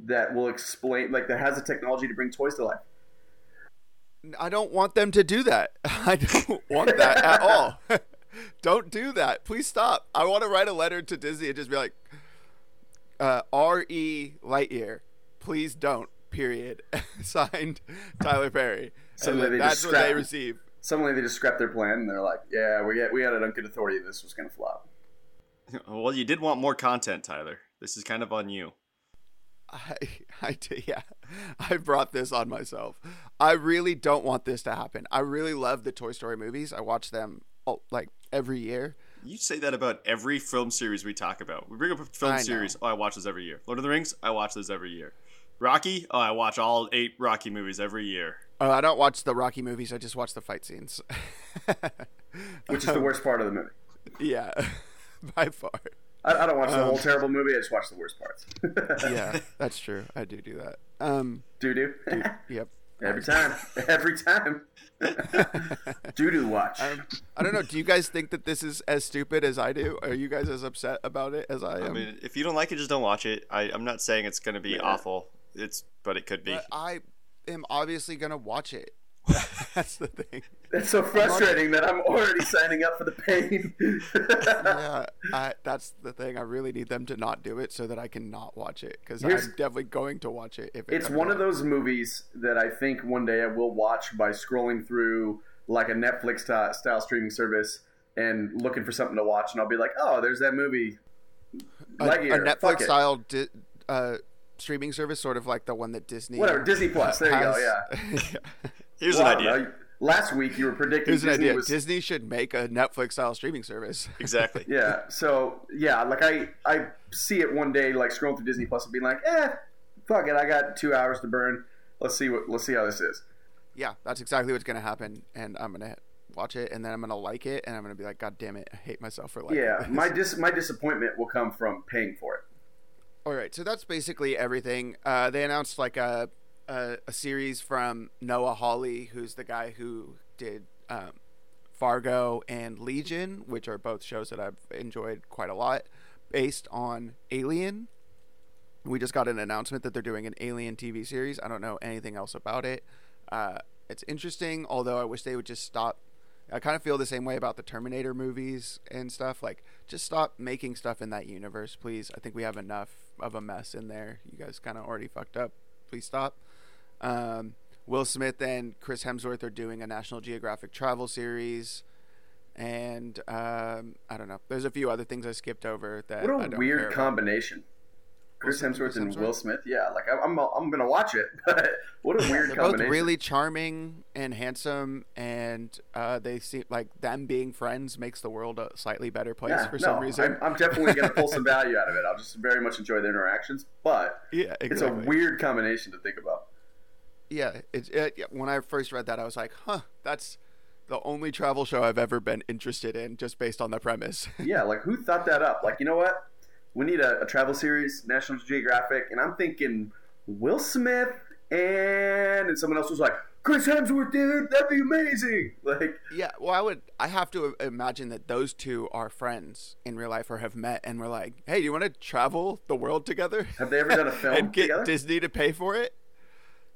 that will explain like that has the technology to bring toys to life. I don't want them to do that. I don't want that at all. don't do that. Please stop. I want to write a letter to Disney and just be like, uh, R.E. Lightyear, please don't. Period. Signed, Tyler Perry. So they that's what they receive. Suddenly they just scrap their plan and they're like, "Yeah, we get we had an good authority. This was gonna flop." well, you did want more content, Tyler. This is kind of on you. I, I did, yeah. I brought this on myself. I really don't want this to happen. I really love the Toy Story movies. I watch them all, like every year. You say that about every film series we talk about. We bring up a film I know. series. Oh, I watch this every year. Lord of the Rings. I watch this every year. Rocky. Oh, I watch all eight Rocky movies every year. Oh, I don't watch the Rocky movies. I just watch the fight scenes. Which is the worst part of the movie. yeah, by far. I, I don't watch the Um, whole terrible movie. I just watch the worst parts. Yeah, that's true. I do do that. Um, doo doo. yep. Every time. Every time. doo doo watch. Um, I don't know. Do you guys think that this is as stupid as I do? Are you guys as upset about it as I am? I mean, if you don't like it, just don't watch it. I, I'm not saying it's going to be Yeah. awful. It's, but it could be. but I am obviously gonna watch it. That's the thing. It's so frustrating that I'm already signing up for the pain. yeah, I, that's the thing. I really need them to not do it so that I can not watch it because I'm definitely going to watch it if it It's one out. of those movies that I think one day I will watch by scrolling through like a Netflix style streaming service and looking for something to watch, and I'll be like, "Oh, there's that movie." a, a Netflix style di- uh, streaming service, sort of like the one that Disney. Whatever, Disney Plus. There you go. has. Yeah. Here's an idea. Last week you were predicting Here's an Disney idea: was Disney should make a Netflix style streaming service. Exactly. yeah. So yeah, like I I see it one day like scrolling through Disney Plus and being like, eh, fuck it, I got two hours to burn. Let's see what let's see how this is. yeah, that's exactly what's gonna happen, and I'm gonna watch it, and then I'm gonna like it, and I'm gonna be like, God damn it, I hate myself for liking yeah, this. my dis my disappointment will come from paying for it. All right, so that's basically everything. Uh, they announced like a, a a series from Noah Hawley, who's the guy who did um, Fargo and Legion, which are both shows that I've enjoyed quite a lot, based on Alien. We just got an announcement that they're doing an Alien TV series. I don't know anything else about it. Uh, it's interesting, although I wish they would just stop. I kind of feel the same way about the Terminator movies and stuff. Like, just stop making stuff in that universe, please. I think we have enough of a mess in there. You guys kind of already fucked up. Please stop. Um, Will Smith and Chris Hemsworth are doing a National Geographic travel series, and um, I don't know. There's a few other things I skipped over that. What a weird combination. Chris Will Smith Hemsworth and Will Smith. Yeah, like I- I'm I'm gonna watch it, but what a weird They're both combination. really charming and handsome, and uh, they seem like them being friends makes the world a slightly better place yeah, for no, some reason. I'm, I'm definitely gonna pull some value out of it. I'll just very much enjoy the interactions, but yeah, it's a weird combination to think about. Yeah, it's it, yeah, when I first read that, I was like, huh, that's the only travel show I've ever been interested in, just based on the premise. Yeah, like who thought that up? Like, you know what? We need a, a travel series, National Geographic, and I'm thinking Will Smith and and someone else was like, Chris Hemsworth, dude, that'd be amazing. Like, Yeah, well, I would. I have to imagine that those two are friends in real life or have met, and were like, "Hey, do you want to travel the world together?" have they ever done a film and get together? Disney to pay for it?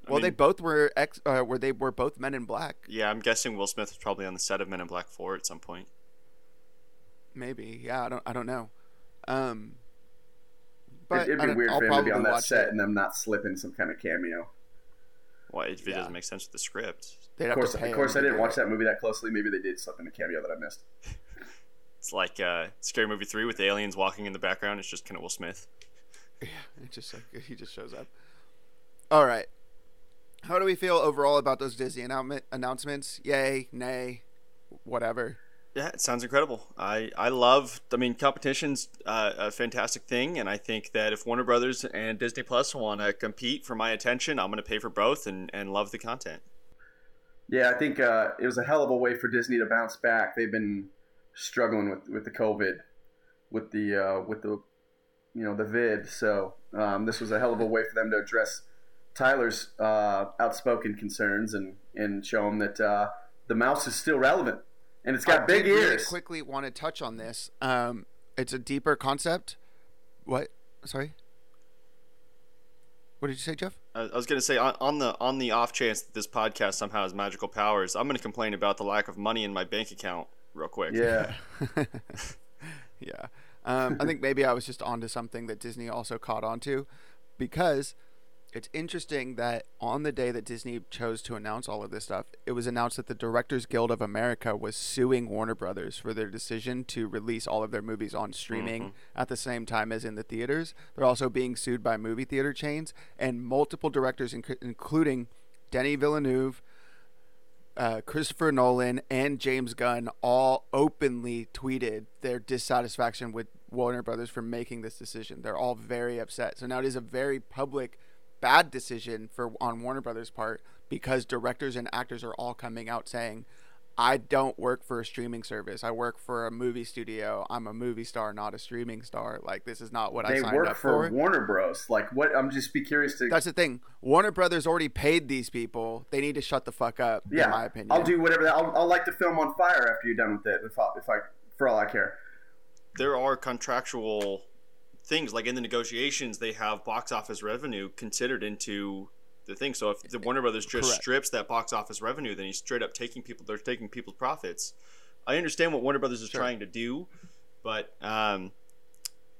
I Well, they both were ex. Uh, where they were both Men in Black. Yeah, I'm guessing Will Smith was probably on the set of Men in Black 4 at some point. Maybe. Yeah, I don't. I don't know. Um, It- but It'd I be don't- weird I'll for him to be on that set it. and them not slipping some kind of cameo. Well, it, it Yeah. doesn't make sense with the script. They'd Of course, of course, I didn't watch it. that movie that closely. Maybe they did slip in a cameo that I missed. It's like uh, Scary Movie 3 with the aliens walking in the background. It's just kind of Will Smith. Yeah, it just like he just shows up. All right. How do we feel overall about those Disney announcement announcements? Yay, nay, whatever. Yeah, it sounds incredible. I, I love, I mean, competition's uh, a fantastic thing, and I think that if Warner Brothers and Disney Plus want to compete for my attention, I'm going to pay for both and, and love the content. Yeah, I think uh, it was a hell of a way for Disney to bounce back. They've been struggling with, with the COVID, with the uh, with the you know the vid. So um, this was a hell of a way for them to address Tyler's uh, outspoken concerns and and show him that uh, the mouse is still relevant and it's got I big did really ears. quickly want to touch on this. Um, it's a deeper concept. What? Sorry. What did you say, Jeff? I I was going to say on, on the on the off chance that this podcast somehow has magical powers, I'm going to complain about the lack of money in my bank account real quick. Yeah, yeah. Um, I think maybe I was just onto something that Disney also caught onto because it's interesting that on the day that Disney chose to announce all of this stuff, it was announced that the Directors Guild of America was suing Warner Brothers for their decision to release all of their movies on streaming at the same time as in the theaters. They're also being sued by movie theater chains and multiple directors, inc- including Denis Villeneuve, uh, Christopher Nolan and James Gunn all openly tweeted their dissatisfaction with Warner Brothers for making this decision. They're all very upset. So now it is a very public bad decision for on Warner Brothers' part because directors and actors are all coming out saying, "I don't work for a streaming service. I work for a movie studio. I'm a movie star, not a streaming star. Like this is not what I signed work up for for." Warner Bros. Like what? I'm just be curious to. That's the thing. Warner Brothers already paid these people. They need to shut the fuck up. yeah, in my opinion. I'll do whatever. I'll, I'll light the film on fire after you're done with it. If I, if I for all I care. There are contractual things like in the negotiations they have box office revenue considered into the thing. So if the Warner Brothers just Correct. strips that box office revenue, then he's straight up taking people. They're taking people's profits. I understand what Warner Brothers is Sure. trying to do, but um,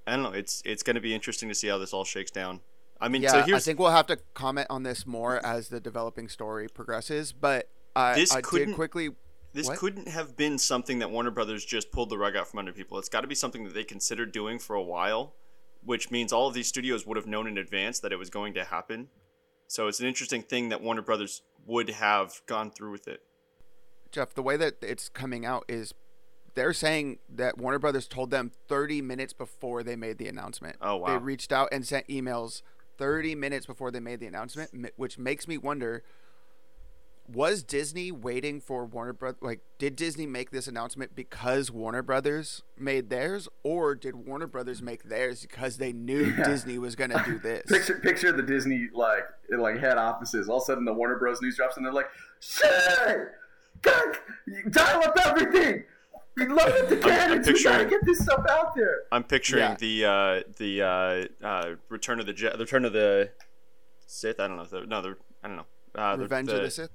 I don't know. It's it's going to be interesting to see how this all shakes down. I mean, yeah, so I think we'll have to comment on this more as the developing story progresses. But I, This I did couldn't- quickly. this what? couldn't have been something that Warner Brothers just pulled the rug out from under people. It's got to be something that they considered doing for a while, which means all of these studios would have known in advance that it was going to happen. So it's an interesting thing that Warner Brothers would have gone through with it. Jeff, the way that it's coming out is they're saying that Warner Brothers told them 30 minutes before they made the announcement. Oh, wow. They reached out and sent emails 30 minutes before they made the announcement, which makes me wonder was Disney waiting for Warner Brothers? Like, did Disney make this announcement because Warner Brothers made theirs, or did Warner Brothers make theirs because they knew Yeah. Disney was going to do this? Picture picture the Disney like like head offices. All of a sudden, the Warner Bros. news drops, and they're like, "Shit!" Kirk, dial up everything. We Load the cannons. We gotta get this stuff out there. I'm picturing Yeah. the uh, the uh, uh, Return of the Je- Return of the Sith. I don't know. The, no, the I don't know. Uh, the- Revenge the, of the Sith.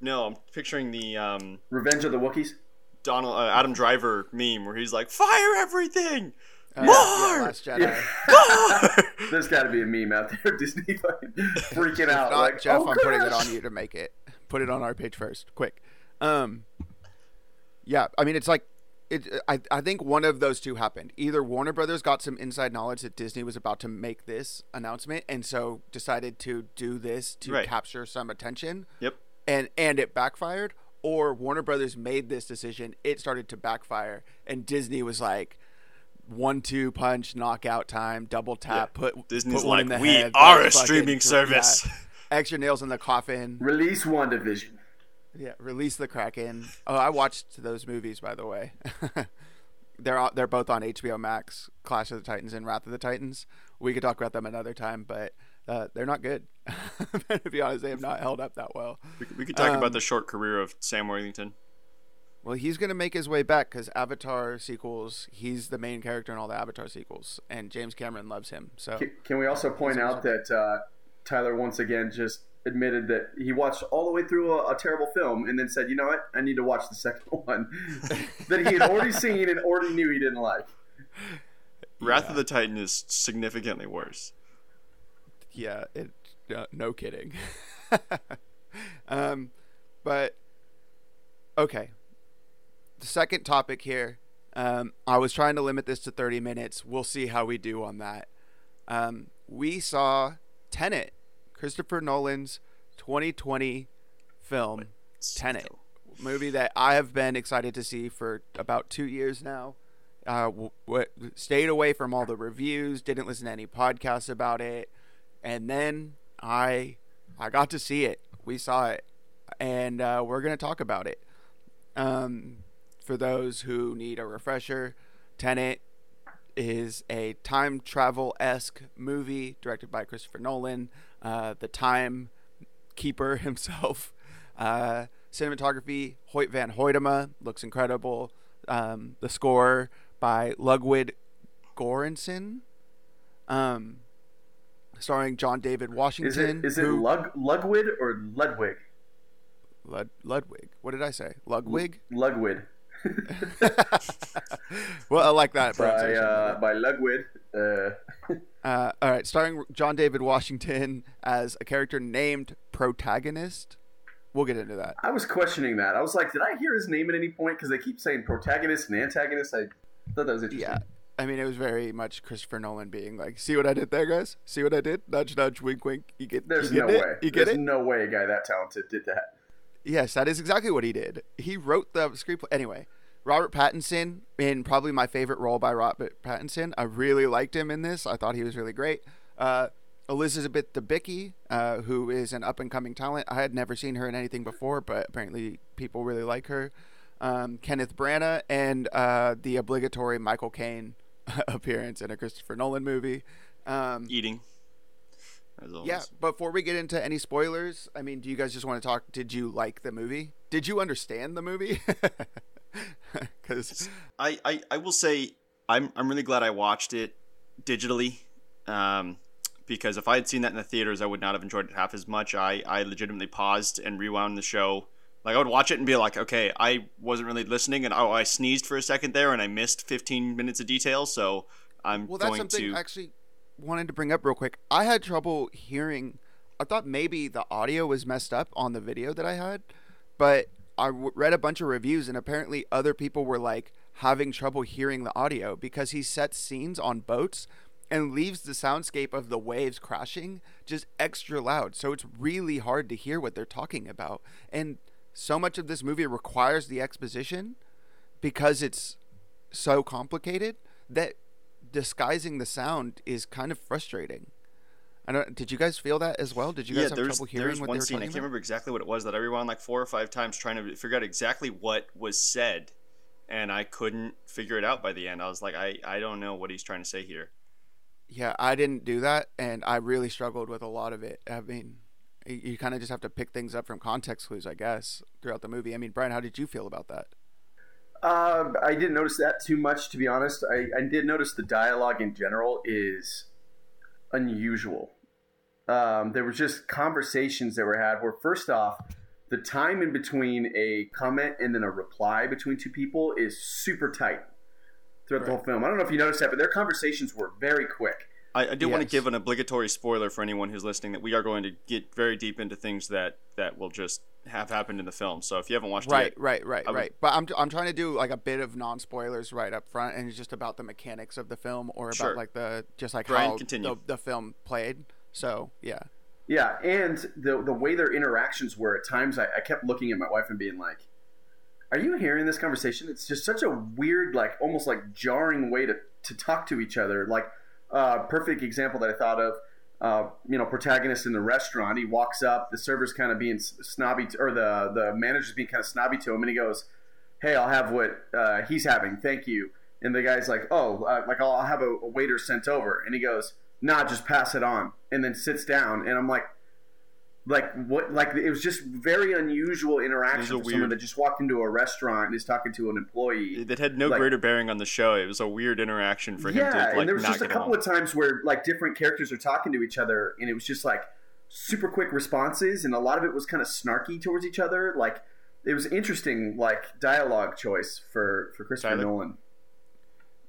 No, I'm picturing the um, Revenge of the Wookiees. Donald uh, Adam Driver meme where he's like, "Fire everything!" Uh, More! yeah, Last Jedi. Yeah. There's got to be a meme out there. Disney fucking freaking out. Not like, Jeff, oh, I'm putting it on you to make it. Put it on our page first, quick. Um, yeah, I mean it's like it. I I think one of those two happened. Either Warner Brothers got some inside knowledge that Disney was about to make this announcement, and so decided to do this to Right. capture some attention, Yep. And and it backfired. Or Warner Brothers made this decision, it started to backfire, and Disney was like. One two punch knockout time double tap put Disney's put one in like, the "We head, are a streaming yeah service." extra nails in the coffin. Release one division. Yeah, release the Kraken. Oh, I watched those movies by the way. they're all, they're both on HBO Max. Clash of the Titans and Wrath of the Titans. We could talk about them another time, but uh, they're not good. to be honest, they have not held up that well. We, could- we could talk Um, about the short career of Sam Worthington. Well, he's gonna make his way back because Avatar sequels. He's the main character in all the Avatar sequels, and James Cameron loves him. So Can, can we also point out that uh, Tyler once again just admitted that he watched all the way through a, a terrible film and then said, "You know what? I need to watch the second one that he had already seen and already knew he didn't like." Wrath yeah. of the Titan is significantly worse. Yeah, it no, no kidding. um, but okay. The second topic here. Um, I was trying to limit this to 30 minutes. We'll see how we do on that. Um, we saw Tenet, Christopher Nolan's 2020 film, Tenet, movie that I have been excited to see for about two years now. Uh, w- w- stayed away from all the reviews, didn't listen to any podcasts about it, and then I I got to see it. We saw it, and uh, we're gonna talk about it. Um, for those who need a refresher, Tenet is a time travel esque movie directed by Christopher Nolan, uh, the time keeper himself. Uh, cinematography, Hoyt Van Hoytema looks incredible. Um, the score by Ludwig Göransson, um, starring John David Is Washington. it is it who- Lug, Ludwig or Ludwig? Lud- Ludwig. What did I say? Ludwig? Ludwig. well, I like that by uh, by Ludwig. Uh, Uh, all right, starring John David Washington as a character named Protagonist. We'll get into that. I was questioning that. I was like, did I hear his name at any point? Because they keep saying protagonist and antagonist. I thought that was interesting. Yeah. I mean, it was very much Christopher Nolan being like, "See what I did there, guys? See what I did? Nudge, nudge, wink, wink. You get, There's you no it? way. You get There's it? no way a guy that talented did that. Yes, that is exactly what he did. He wrote the screenplay. Anyway, Robert Pattinson in probably my favorite role by Robert Pattinson. I really liked him in this. I thought he was really great. Uh, Elizabeth Debicki, uh, who is an up and coming talent. I had never seen her in anything before, but apparently people really like her. Um, Kenneth Branagh and uh, the obligatory Michael Caine appearance in a Christopher Nolan movie. Um, Eating. Yeah, before we get into any spoilers, I mean, do you guys just want to talk? Did you like the movie? Did you understand the movie? Because I, I, I will say I'm I'm really glad I watched it digitally, um, because if I had seen that in the theaters, I would not have enjoyed it half as much. I, I legitimately paused and rewound the show. Like I would watch it and be like, okay, I wasn't really listening, and oh, I sneezed for a second there, and I missed 15 minutes of detail. So I'm well, that's something to. I actually wanted to bring up real quick. I had trouble hearing. I thought maybe the audio was messed up on the video that I had, but I w- read a bunch of reviews, and apparently other people were like having trouble hearing the audio because he sets scenes on boats and leaves the soundscape of the waves crashing just extra loud. So it's really hard to hear what they're talking about. And so much of this movie requires the exposition because it's so complicated that disguising the sound is kind of frustrating. I don't. Did you guys feel that as well? Did you guys yeah, have trouble hearing what they were scene I can't about? remember exactly what it was that I rewound like four or five times trying to figure out exactly what was said, and I couldn't figure it out by the end. I was like, I I don't know what he's trying to say here. Yeah, I didn't do that, and I really struggled with a lot of it. I mean, you, you kind of just have to pick things up from context clues, I guess, throughout the movie. I mean, Brian, how did you feel about that? Uh, I didn't notice that too much, to be honest. I, I did notice the dialogue in general is unusual. Um, there were just conversations that were had where, first off, the time in between a comment and then a reply between two people is super tight throughout the whole film. I don't know if you noticed that, but their conversations were very quick. I, I do want to give an obligatory spoiler for anyone who's listening that we are going to get very deep into things that that will just have happened in the film. So if you haven't watched Right, it, right, right, I would- right. But I'm I'm trying to do like a bit of non spoilers right up front, and it's just about the mechanics of the film or about Sure. like the just like Brian, how continue. the, the film played. So yeah, Yeah, and the the way their interactions were at times, I, I kept looking at my wife and being like, "Are you hearing this conversation?" It's just such a weird, like almost like jarring way to to talk to each other. Like, uh, perfect example that I thought of. Uh, you know, protagonist in the restaurant. He walks up. The server's kind of being snobby, to, or the the manager's being kind of snobby to him, and he goes, "Hey, I'll have what uh, he's having. Thank you." And the guy's like, "Oh, uh, like I'll, I'll have a, a waiter sent over." And he goes, "Nah, just pass it on." And then sits down. And I'm like, like what? Like it was just very unusual interaction was a for someone that just walked into a restaurant and is talking to an employee. that had no Like- greater bearing on the show. It was a weird interaction for him yeah, to like and there was just a couple along. of times where like different characters are talking to each other, and it was just like super quick responses, and a lot of it was kind of snarky towards each other. Like it was interesting, like dialogue choice for for Christopher Tyler? Nolan.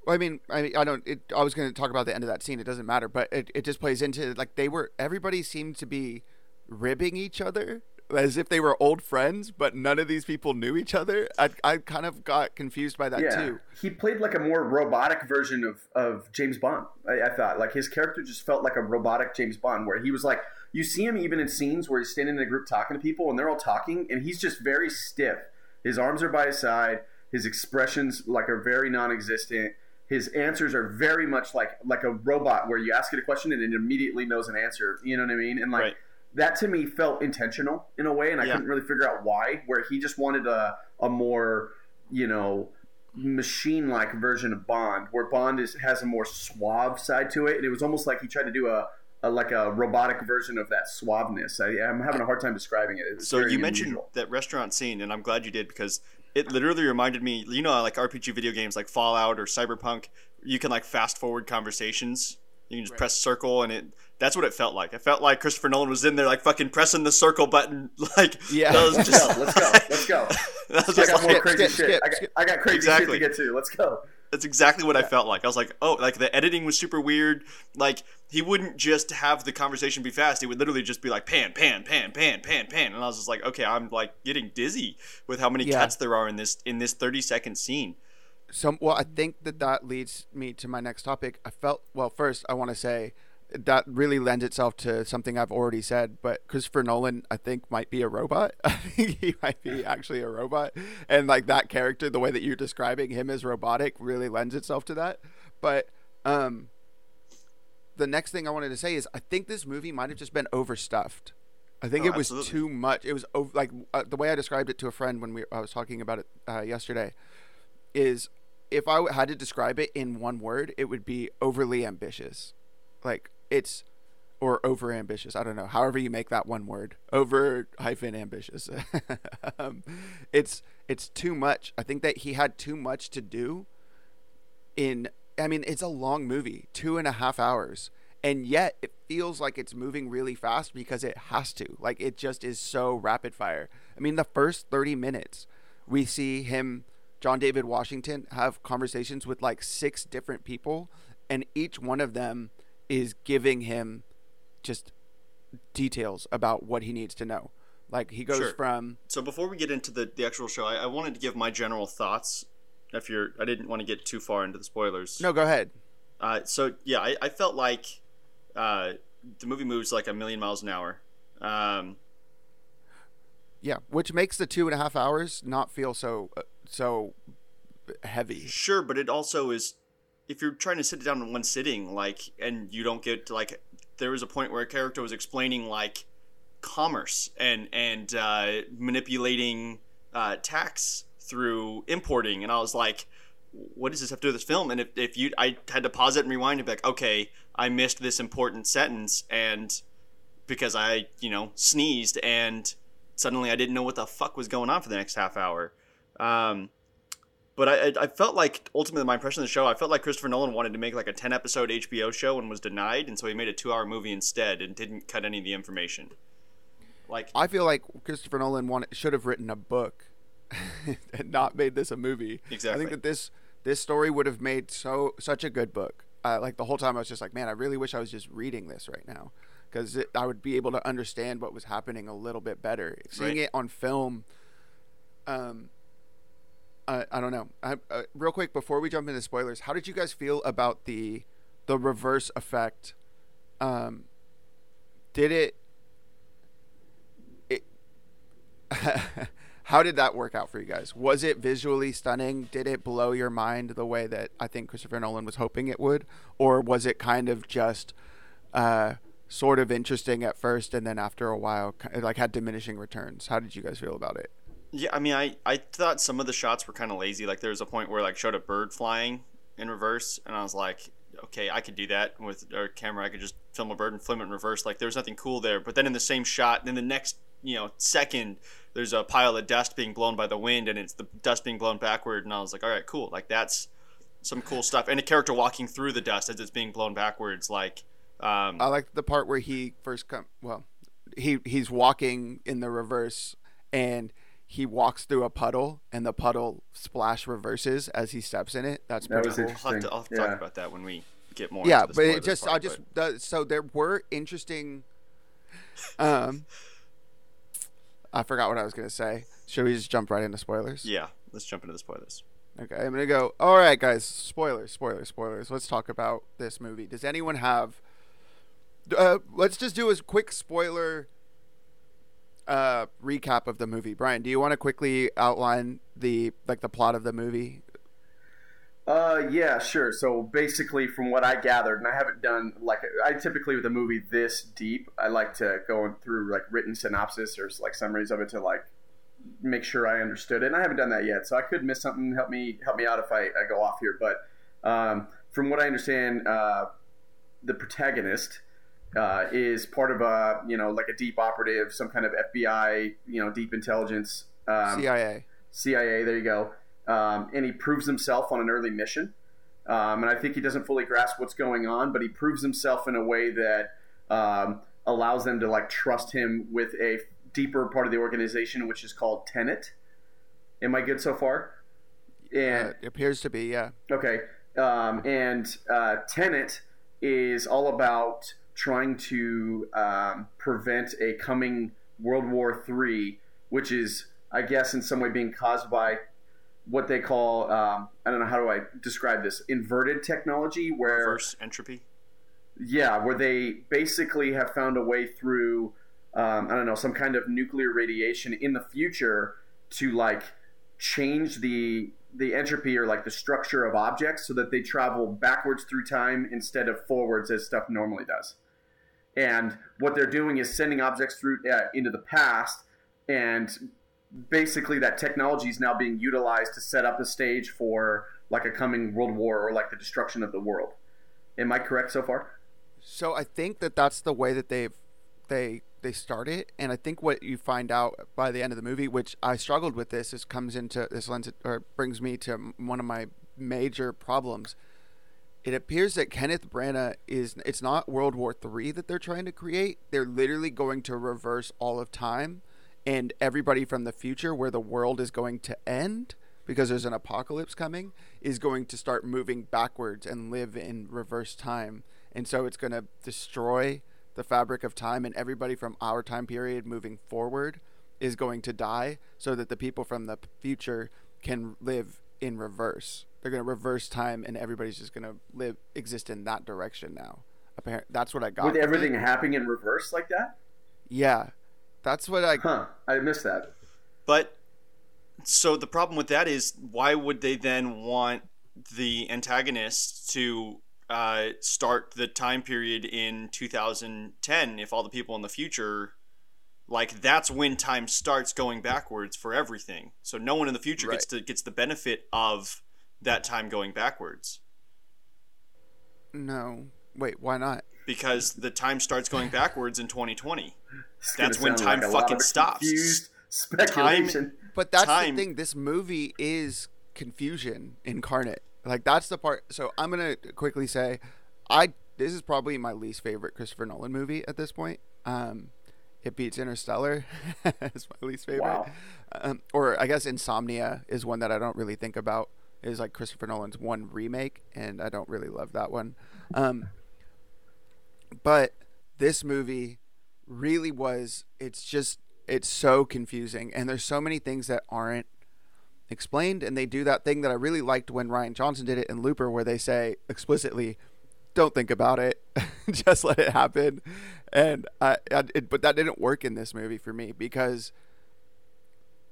Well, I mean, I mean, I don't. It, I was going to talk about the end of that scene. It doesn't matter, but it, it just plays into like they were. Everybody seemed to be ribbing each other as if they were old friends, but none of these people knew each other. I, I kind of got confused by that yeah, too. he played like a more robotic version of of James Bond. I, I thought like his character just felt like a robotic James Bond, where he was like, you see him even in scenes where he's standing in a group talking to people, and they're all talking, and he's just very stiff. His arms are by his side. His expressions like are very non-existent. His answers are very much like like a robot, where you ask it a question and it immediately knows an answer. You know what I mean? And like Right. That to me felt intentional in a way, and I Yeah. couldn't really figure out why. Where he just wanted a a more you know machine like version of Bond, where Bond is has a more suave side to it, and it was almost like he tried to do a, a like a robotic version of that suaveness. I, I'm having a hard time describing it. It's So you mentioned unusual. that restaurant scene, and I'm glad you did because it literally reminded me. You know, like RPG video games like Fallout or Cyberpunk, you can like fast forward conversations. You can just Right. press circle, and it. That's what it felt like. It felt like Christopher Nolan was in there, like fucking pressing the circle button. Like Yeah. that was Let's just, go, let's go, let's go. that was I just got like- more crazy skip, shit. skip, I, got, skip. I got crazy Exactly. shit to get to. Let's go. That's exactly what I felt like. I was like, oh, like the editing was super weird. Like he wouldn't just have the conversation be fast. He would literally just be like pan, pan, pan, pan, pan, pan, and I was just like, okay, I'm like getting dizzy with how many Yeah. cuts there are in this in this 30 second scene. So well, I think that that leads me to my next topic. I felt well. First, I want to say that really lends itself to something I've already said. But Christopher Nolan, I think, might be a robot. I think he might be actually a robot, and like that character, the way that you're describing him as robotic, really lends itself to that. But um, the next thing I wanted to say is I think this movie might have just been overstuffed. I think Oh, it was absolutely. too much. It was over, like uh, the way I described it to a friend when we I was talking about it uh, yesterday is if I had to describe it in one word, it would be overly ambitious. Like it's or over ambitious. I don't know. However you make that one word, over hyphen ambitious. um, it's it's too much. I think that he had too much to do. In I mean, it's a long movie, two and a half hours, and yet it feels like it's moving really fast because it has to. Like it just is so rapid fire. I mean, the first thirty minutes, we see him, John David Washington, have conversations with like six different people, and each one of them is giving him just details about what he needs to know. Like he goes Sure. from So before we get into the, the actual show, I, I wanted to give my general thoughts. If you're, I didn't want to get too far into the spoilers. no, go ahead. Uh, so yeah, I, I felt like uh, the movie moves like a million miles an hour. Um, Yeah, which makes the two and a half hours not feel so uh, so heavy. Sure, but it also is if you're trying to sit it down in one sitting, like, and you don't get to like, there was a point where a character was explaining like commerce and and uh, manipulating uh, tax through importing, and I was like, what does this have to do with this film? And if, if you, I had to pause it and rewind and be like, okay, I missed this important sentence, and because I, you know, sneezed and suddenly I didn't know what the fuck was going on for the next half hour. Um, but I, I felt like ultimately my impression of the show, I felt like Christopher Nolan wanted to make like a 10 episode HBO show and was denied. And so he made a two hour movie instead and didn't cut any of the information. Like, I feel like Christopher Nolan wanted, should have written a book and not made this a movie. Exactly. I think that this this story would have made so such a good book. Uh, like the whole time, I was just like, man, I really wish I was just reading this right now because I would be able to understand what was happening a little bit better. Seeing Right. it on film, um, I, I don't know. I, uh, real quick before we jump into spoilers, how did you guys feel about the the reverse effect? Um, did it? It. how did that work out for you guys? Was it visually stunning? Did it blow your mind the way that I think Christopher Nolan was hoping it would, or was it kind of just uh, sort of interesting at first, and then after a while, like had diminishing returns? How did you guys feel about it? Yeah, I mean, I, I thought some of the shots were kind of lazy. Like there was a point where like showed a bird flying in reverse, and I was like, okay, I could do that with our camera. I could just film a bird and film it in reverse. Like there was nothing cool there. But then in the same shot, then the next you know second, there's a pile of dust being blown by the wind, and it's the dust being blown backward. And I was like, all right, cool. Like that's some cool stuff. And a character walking through the dust as it's being blown backwards. Like, um, I like the part where he first come. Well, he he's walking in the reverse, and he walks through a puddle, and the puddle splash reverses as he steps in it. That's That pretty was cool. we'll have to. I'll have to Yeah. talk about that when we get more. yeah, into the but it just part, I just but- the, so there were interesting. Um, I forgot what I was gonna say. Should we just jump right into spoilers? yeah. Let's jump into the spoilers. Okay, I'm gonna go. All right, guys. Spoilers, spoilers, spoilers. Let's talk about this movie. Does anyone have? Uh, let's just do a quick spoiler uh, recap of the movie. Brian, do you want to quickly outline the like the plot of the movie? Uh, yeah, sure. So basically, from what I gathered, and I haven't done like I typically with a movie this deep, I like to go through like written synopsis or like summaries of it to like make sure I understood it. And I haven't done that yet, so I could miss something. Help me, help me out if I, I go off here. But um, from what I understand, uh, the protagonist uh, is part of a you know like a deep operative, some kind of FBI, you know, deep intelligence. Um, CIA. CIA. There you go. Um, and he proves himself on an early mission. Um, and I think he doesn't fully grasp what's going on, but he proves himself in a way that um, allows them to like trust him with a deeper part of the organization, which is called Tenet. Am I good so far? And Uh, it appears to be. Yeah. Okay. Um, and uh, Tenet is all about trying to um, prevent a coming World War III, which is, I guess, in some way being caused by what they call, um, I don't know, how do I describe this? Inverted technology, where. Reverse entropy. Yeah, where they basically have found a way through, um, I don't know, some kind of nuclear radiation in the future to like change the the entropy or like the structure of objects so that they travel backwards through time instead of forwards as stuff normally does. And what they're doing is sending objects through uh, into the past, and basically that technology is now being utilized to set up the stage for like a coming world war or like the destruction of the world. Am I correct so far? So I think that that's the way that they've they they start it, and I think what you find out by the end of the movie, which I struggled with this, is comes into this lens or brings me to one of my major problems. It appears that Kenneth Branagh is it's not World War Three that they're trying to create. They're literally going to reverse all of time, and everybody from the future, where the world is going to end because there's an apocalypse coming, is going to start moving backwards and live in reverse time and so it's going to destroy the fabric of time and everybody from our time period moving forward is going to die so that the people from the future can live in reverse they're going to reverse time and everybody's just going to live exist in that direction now apparently that's what i got With from it. everything happening in reverse like that? yeah that's what i Huh. I missed that. But so the problem with that is why would they then want the antagonist to uh, start the time period in 2010 if all the people in the future like that's when time starts going backwards for everything so no one in the future gets to gets the benefit of that time going backwards no wait why not because the time starts going backwards in 2020. That's when time like fucking stops. confused Speculation. But that's Time- the thing. This movie is confusion incarnate. Like that's the part. So I'm gonna quickly say, I this is probably my least favorite Christopher Nolan movie at this point. Um, it beats Interstellar. it's my least favorite. Wow. Um, or I guess Insomnia is one that I don't really think about. Is like Christopher Nolan's one remake, and I don't really love that one. Um, but this movie really was. It's just it's so confusing, and there's so many things that aren't explained, and they do that thing that I really liked when Rian Johnson did it in Looper, where they say explicitly, "Don't think about it, just let it happen." And I, I it, but that didn't work in this movie for me because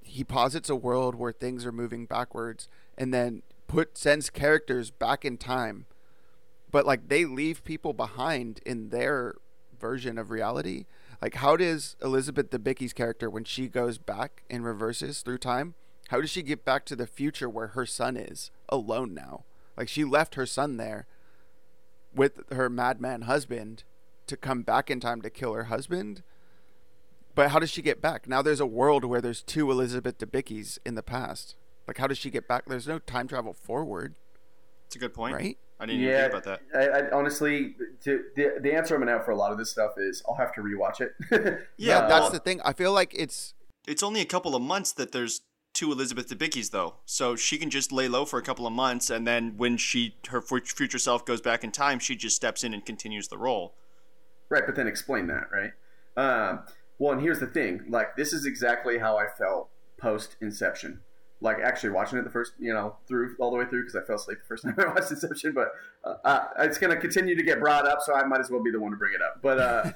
he posits a world where things are moving backwards, and then put sends characters back in time, but like they leave people behind in their version of reality. Like, how does Elizabeth Debicki's character, when she goes back and reverses through time, how does she get back to the future where her son is alone now? Like, she left her son there with her madman husband to come back in time to kill her husband. But how does she get back? Now there's a world where there's two Elizabeth Debickis in the past. Like, how does she get back? There's no time travel forward, It's a good point. right? I didn't even yeah, think about that. I, I honestly, to, the the answer I'm gonna have for a lot of this stuff is I'll have to rewatch it. Yeah, that's the thing. I feel like it's It's only a couple of months that there's two Elizabeth Debicki's though, so she can just lay low for a couple of months, and then when she her future self goes back in time, she just steps in and continues the role. Right, but then explain that, right? Um, well, and here's the thing: like, this is exactly how I felt post Inception. Like, actually watching it the first, you know, through all the way through because I fell asleep the first time I watched Inception. But uh, uh, it's going to continue to get brought up, so I might as well be the one to bring it up. But uh,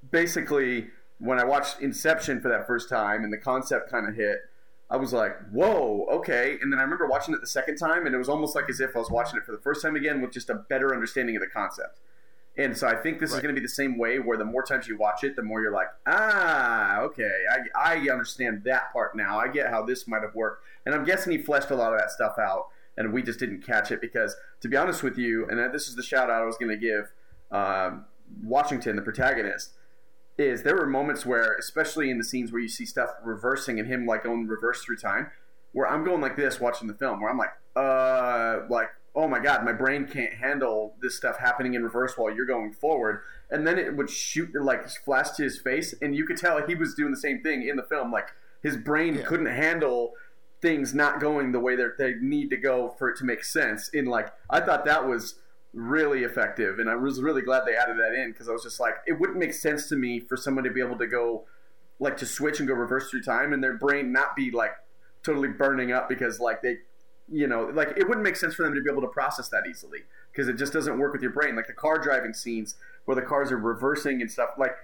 basically, when I watched Inception for that first time and the concept kind of hit, I was like, "Whoa, okay." And then I remember watching it the second time, and it was almost like as if I was watching it for the first time again with just a better understanding of the concept. And so I think this is going to be the same way, where the more times you watch it, the more you're like, ah, okay, I, I understand that part now. I get how this might have worked. And I'm guessing he fleshed a lot of that stuff out, and we just didn't catch it because, to be honest with you, and this is the shout out I was going to give um, Washington, the protagonist, is there were moments where, especially in the scenes where you see stuff reversing and him like going reverse through time, where I'm going like this watching the film, where I'm like, uh, like, oh my god, my brain can't handle this stuff happening in reverse while you're going forward. And then it would shoot, like, flash to his face, and you could tell he was doing the same thing in the film. Like, his brain Yeah. couldn't handle things not going the way that they need to go for it to make sense. In like, I thought that was really effective, and I was really glad they added that in because I was just like, it wouldn't make sense to me for someone to be able to go, like, to switch and go reverse through time, and their brain not be like totally burning up because like they you know like it wouldn't make sense for them to be able to process that easily because it just doesn't work with your brain. Like the car driving scenes where the cars are reversing and stuff like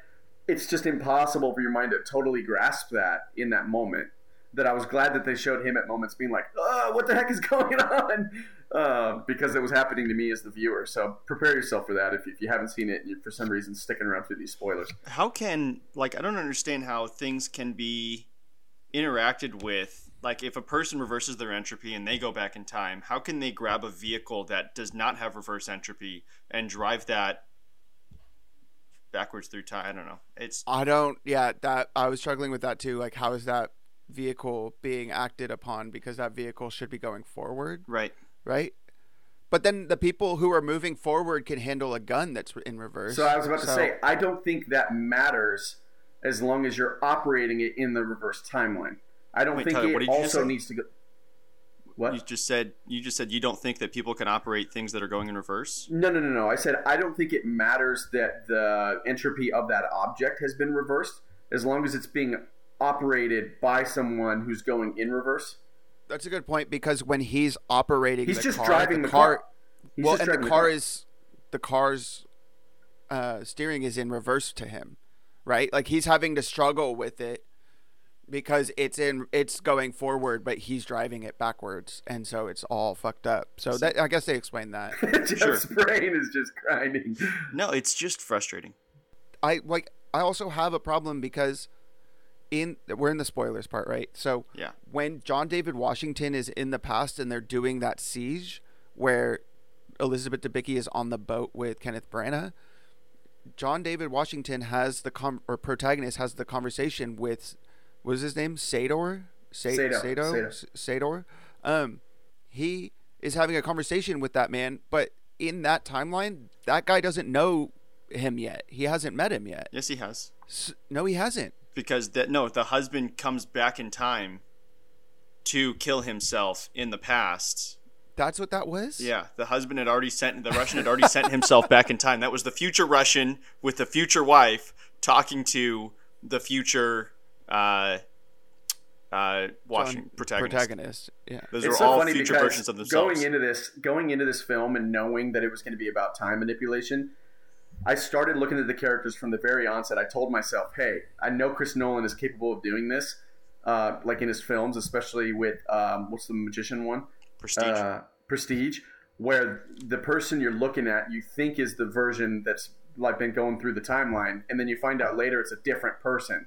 it's just impossible for your mind to totally grasp that in that moment. That i was glad that they showed him at moments being like oh what the heck is going on? Uh, because it was happening to me as the viewer. So prepare yourself for that if, if you haven't seen it and for some reason sticking around through these spoilers. How can like I don't understand how things can be interacted with like if a person reverses their entropy and they go back in time, how can they grab a vehicle that does not have reverse entropy and drive that backwards through time? I don't know. It's I don't. Yeah, that I was struggling with that too. Like, how is that vehicle being acted upon? Because that vehicle should be going forward, right. right? But then the people who are moving forward can handle a gun that's in reverse. So I was about to say, I don't think that matters as long as you're operating it in the reverse timeline. I don't Wait, think Tyler, what it did also needs to go. What? You just said you just said you don't think that people can operate things that are going in reverse. No, no, no, no. I said I don't think it matters that the entropy of that object has been reversed as long as it's being operated by someone who's going in reverse. That's a good point because when he's operating, He's the just car, driving the car. He's well, and the driving car is the car's uh, steering is in reverse to him, right? Like he's having to struggle with it because it's in it's going forward, but he's driving it backwards, and so it's all fucked up. So that I guess they explained that. Jeff's brain is just grinding. No, it's just frustrating. I like I also have a problem because in we're in the spoilers part, right? So Yeah. when John David Washington is in the past and they're doing that siege where Elizabeth Debicki is on the boat with Kenneth Branagh, John David Washington has the com- or protagonist has the conversation with what is his name Sator Sa- Sado. Sado Sado. Sator um he is having a conversation with that man but in that timeline that guy doesn't know him yet he hasn't met him yet Yes, he has. S- no he hasn't Because that no, the husband comes back in time to kill himself in the past. that's what that was Yeah, the husband had already sent the Russian had already sent himself back in time. That was the future Russian with the future wife talking to the future uh uh watching John- protagonist. protagonist yeah Those it's are so all funny future versions of themselves. going into this going into this film and knowing that it was going to be about time manipulation i started looking at the characters from the very onset i told myself hey i know chris nolan is capable of doing this uh, like in his films especially with um, what's the magician one Prestige. uh, prestige where the person you're looking at you think is the version that's like been going through the timeline and then you find out later it's a different person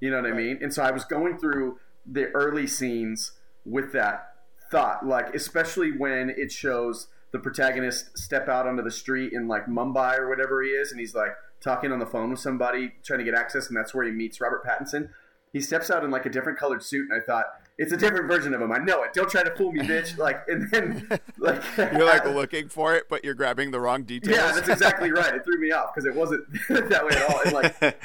you know what i mean? And so i was going through the early scenes with that thought like especially when it shows the protagonist step out onto the street in like mumbai or whatever he is and he's like talking on the phone with somebody trying to get access and that's where he meets robert pattinson. He steps out in like a different colored suit and i thought it's a different version of him. I know it. Don't try to fool me bitch. Like and then like you're like looking for it but you're grabbing the wrong details. yeah that's exactly right. It threw me off because it wasn't that way at all. And like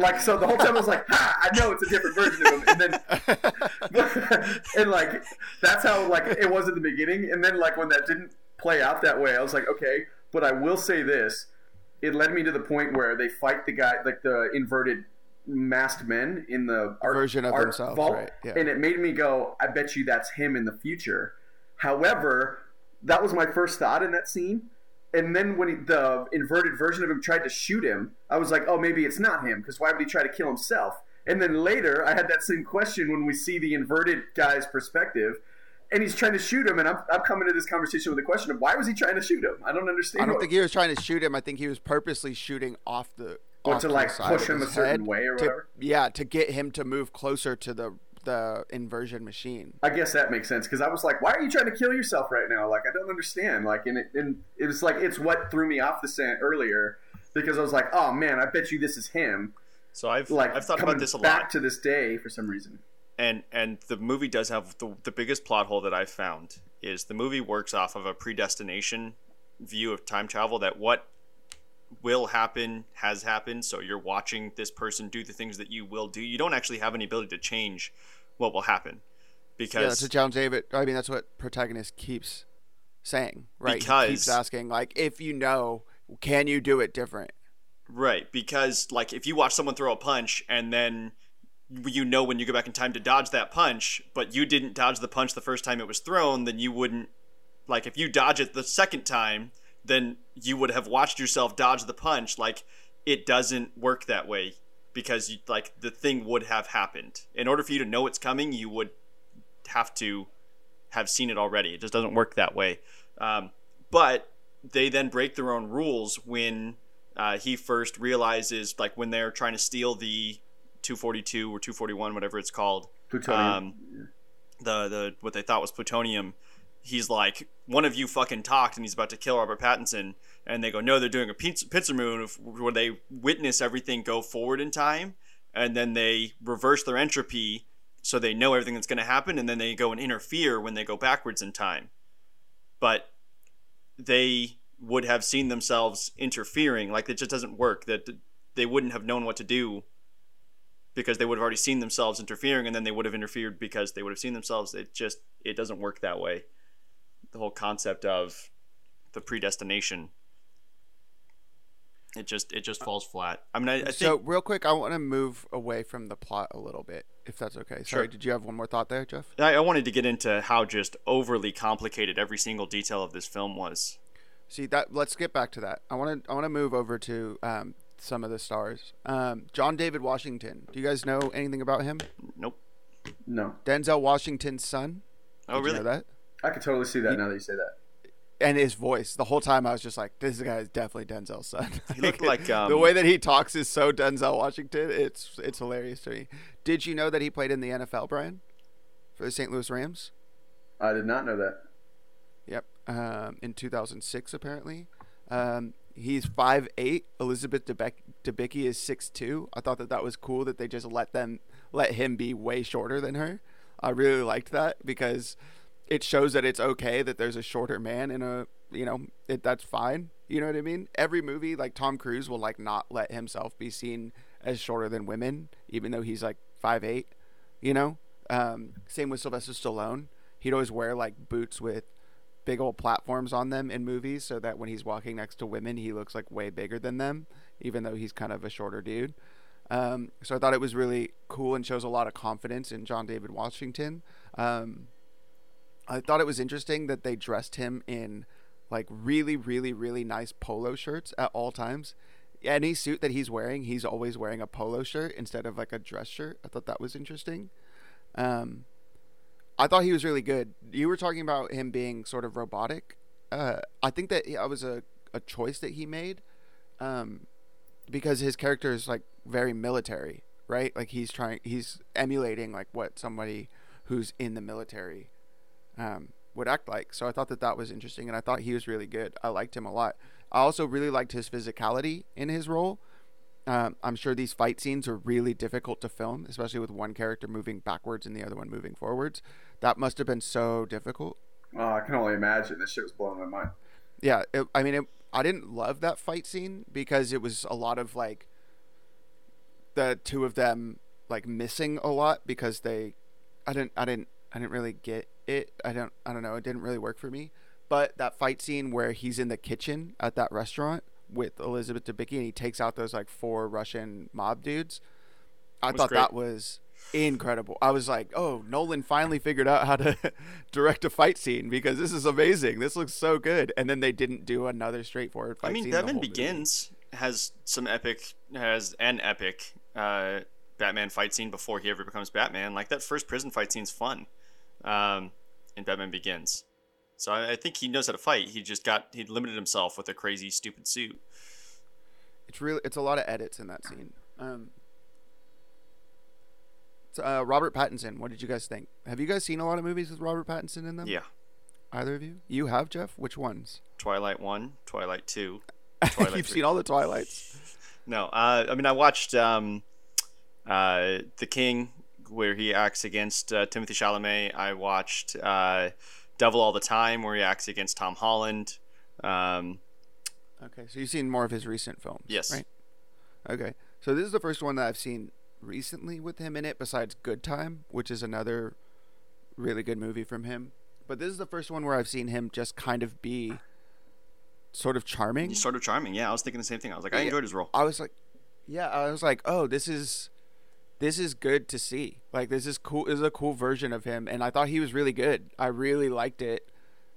like so the whole time I was like, ha, I know it's a different version of him, and then and like that's how like it was at the beginning, and then like when that didn't play out that way, I was like, okay, but I will say this, it led me to the point where they fight the guy like the inverted masked men in the art, Version of art themselves, vault, right, yeah. and it made me go, I bet you that's him in the future. However, that was my first thought in that scene. And then when he, the inverted version of him tried to shoot him, I was like, oh, maybe it's not him because why would he try to kill himself? And then later, I had that same question when we see the inverted guy's perspective, and he's trying to shoot him, and I'm, I'm coming to this conversation with the question of why was he trying to shoot him? I don't understand. I don't what- think he was trying to shoot him. I think he was purposely shooting off the. Off to, like, push him a certain way or to- whatever? Yeah, to get him to move closer to the the inversion machine. I guess that makes sense because I was like, why are you trying to kill yourself right now? Like, I don't understand. Like, and it, and it was like, it's what threw me off the scent earlier because I was like, oh man, I bet you this is him. so I've Like, I've thought about this a back lot. to this day for some reason. and and the movie does have the, the biggest plot hole that I've found is the movie works off of a predestination view of time travel that what will happen has happened so you're watching this person do the things that you will do you don't actually have any ability to change what will happen Yeah, that's what John David. I mean, that's what protagonist keeps saying, right? he Because- keeps asking, like, if you know, can you do it different? right because like if you watch someone throw a punch and then you know when you go back in time to dodge that punch but you didn't dodge the punch the first time it was thrown then you wouldn't like if you dodge it the second time then you would have watched yourself dodge the punch like it doesn't work that way because you, like the thing would have happened in order for you to know it's coming you would have to have seen it already it just doesn't work that way um, but they then break their own rules when uh, he first realizes like when they're trying to steal the 242 or 241 whatever it's called Plutonium. um, the the what they thought was plutonium. He's like, one of you fucking talked, and he's about to kill Robert Pattinson. And they go, no, they're doing a pincer move where they witness everything go forward in time, and then they reverse their entropy, so they know everything that's going to happen, and then they go and interfere when they go backwards in time. But they would have seen themselves interfering, like it just doesn't work. That they wouldn't have known what to do because they would have already seen themselves interfering and then they would have interfered because they would have seen themselves it just it doesn't work that way the whole concept of the predestination it just it just falls flat i mean i, I think so, real quick, I want to move away from the plot a little bit, if that's okay. Sorry, Sure. did you have one more thought there, Jeff? I, I wanted to get into how just overly complicated every single detail of this film was See that. Let's get back to that. I want to. I want to move over to um, some of the stars. Um, John David Washington. Do you guys know anything about him? nope no, Denzel Washington's son. oh Did you really know that? I could totally see that now that you say that. and his voice. The whole time I was just like, this guy is definitely Denzel's son. He looked like, the um, way that he talks is so Denzel Washington. It's it's hilarious to me. Did you know that he played in the NFL, Brian, for the St. Louis Rams? I did not know that. Yep. Um, in 2006, apparently. Um, he's five eight. Elizabeth Debicki, Debicki is six two. I thought that that was cool that they just let them let him be way shorter than her. I really liked that because it shows that it's okay that there's a shorter man in a you know it, that's fine. You know what I mean? Every movie like Tom Cruise will like not let himself be seen as shorter than women, even though he's like five eight. You know. Um, same with Sylvester Stallone. He'd always wear like boots with big old platforms on them in movies so that when he's walking next to women he looks like way bigger than them even though he's kind of a shorter dude um, so i thought it was really cool and shows a lot of confidence in john david washington um, i thought it was interesting that they dressed him in like really really really nice polo shirts at all times any suit that he's wearing he's always wearing a polo shirt instead of like a dress shirt i thought that was interesting um, I thought he was really good. You were talking about him being sort of robotic. Uh, I think that that was a, a choice that he made um, because his character is like very military, right? Like he's trying, he's emulating like what somebody who's in the military um, would act like. So I thought that that was interesting, and I thought he was really good. I liked him a lot. I also really liked his physicality in his role. Um, I'm sure these fight scenes are really difficult to film, especially with one character moving backwards and the other one moving forwards. That must have been so difficult. Oh, I can only imagine. This shit was blowing my mind. Yeah, it, I mean, it, I didn't love that fight scene because it was a lot of like the two of them like missing a lot because they, I didn't, I didn't, I didn't really get it. I don't, I don't know. It didn't really work for me. But that fight scene where he's in the kitchen at that restaurant with Elizabeth Debicki and he takes out those like four Russian mob dudes. I thought great. that was incredible. I was like, "Oh, Nolan finally figured out how to direct a fight scene because this is amazing. This looks so good." And then they didn't do another straightforward fight I mean. Batman Begins movie. has some epic has an epic uh, Batman fight scene before he ever becomes Batman. Like that first prison fight scene's fun. Um, in Batman Begins. So I, I think he knows how to fight. He just got he limited himself with a crazy stupid suit. It's really it's a lot of edits in that scene. Um, so, uh, Robert Pattinson. What did you guys think? Have you guys seen a lot of movies with Robert Pattinson in them? Yeah. Either of you? You have Jeff? Which ones? Twilight one, Twilight two. Twilight You've 3. seen all the Twilights. No, uh, I mean I watched um, uh, The King, where he acts against uh, Timothée Chalamet. I watched uh, Devil All the Time, where he acts against Tom Holland. Um, okay, so you've seen more of his recent films. Yes. Right. Okay, so this is the first one that I've seen recently with him in it, besides Good Time, which is another really good movie from him. But this is the first one where I've seen him just kind of be sort of charming. He's sort of charming, yeah. I was thinking the same thing. I was like, I enjoyed his role. I was like, yeah, I was like, oh, this is this is good to see. Like this is cool. This is a cool version of him, and I thought he was really good. I really liked it,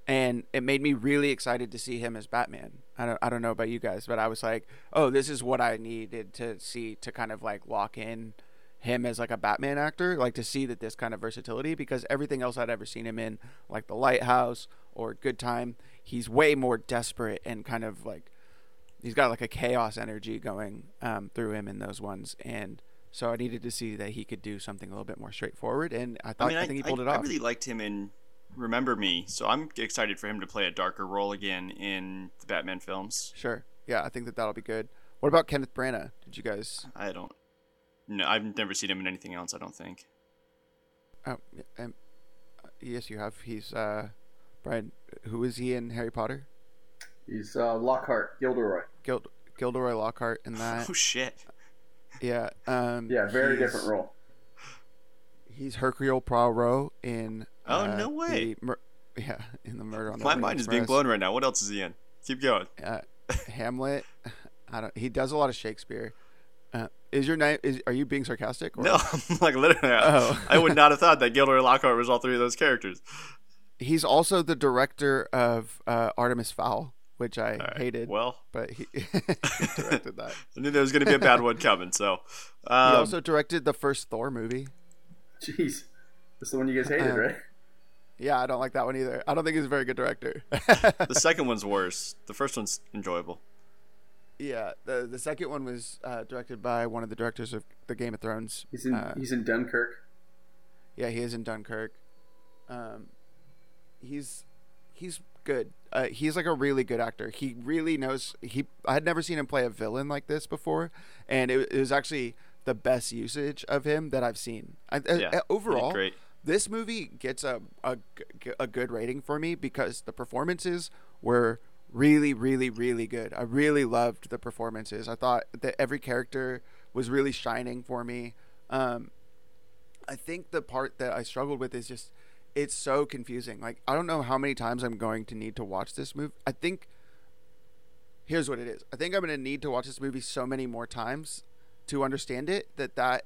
and it made me really excited to see him as Batman. I don't I don't know about you guys, but I was like, oh, this is what I needed to see to kind of like lock in him as like a Batman actor, like to see that this kind of versatility because everything else I'd ever seen him in, like The Lighthouse or Good Time, he's way more desperate and kind of like he's got like a chaos energy going um, through him in those ones and so I needed to see that he could do something a little bit more straightforward, and I thought I, mean, I think he pulled I, it off. I really liked him in Remember Me, so I'm excited for him to play a darker role again in the Batman films. Sure, yeah, I think that that'll be good. What about Kenneth Branagh? Did you guys? I don't. No, I've never seen him in anything else. I don't think. Oh, um, yes, you have. He's uh, Brian. Who is he in Harry Potter? He's uh, Lockhart, Gilderoy. Gild, Gilderoy Lockhart in that. Oh shit. Yeah. Um, yeah, very different role. He's Hercule Poirot in. Oh uh, no way! Mur- yeah, in the Murder on the My mind is being blown right now. What else is he in? Keep going. Uh, Hamlet. I don't. He does a lot of Shakespeare. Uh, is your name? Is are you being sarcastic? Or? No, like literally. Oh. I would not have thought that Gilderoy Lockhart was all three of those characters. He's also the director of uh, Artemis Fowl which I right. hated. Well, but he, he directed that. I knew there was going to be a bad one coming. So um, he also directed the first Thor movie. Jeez, that's the one you guys hated, uh, right? Yeah, I don't like that one either. I don't think he's a very good director. the second one's worse. The first one's enjoyable. Yeah, the the second one was uh, directed by one of the directors of the Game of Thrones. He's in uh, he's in Dunkirk. Yeah, he is in Dunkirk. Um, he's he's good. Uh, he's like a really good actor. He really knows. He I had never seen him play a villain like this before, and it, it was actually the best usage of him that I've seen. I, Yeah, uh, overall, this movie gets a, a a good rating for me because the performances were really really really good. I really loved the performances. I thought that every character was really shining for me. Um, I think the part that I struggled with is just it's so confusing. Like I don't know how many times I'm going to need to watch this movie. I think here's what it is. I think I'm going to need to watch this movie so many more times to understand it that that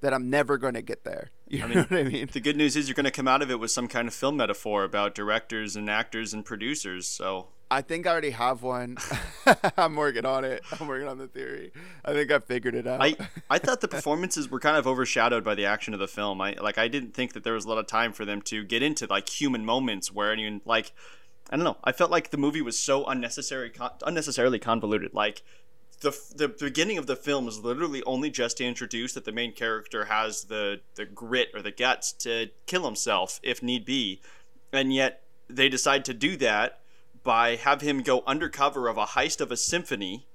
that I'm never going to get there. You I know mean, what I mean? The good news is you're going to come out of it with some kind of film metaphor about directors and actors and producers. So I think I already have one. I'm working on it. I'm working on the theory. I think I figured it out. I I thought the performances were kind of overshadowed by the action of the film. I like I didn't think that there was a lot of time for them to get into like human moments where anyone like I don't know. I felt like the movie was so unnecessary con- unnecessarily convoluted. Like the the beginning of the film is literally only just to introduce that the main character has the the grit or the guts to kill himself if need be, and yet they decide to do that by have him go undercover of a heist of a symphony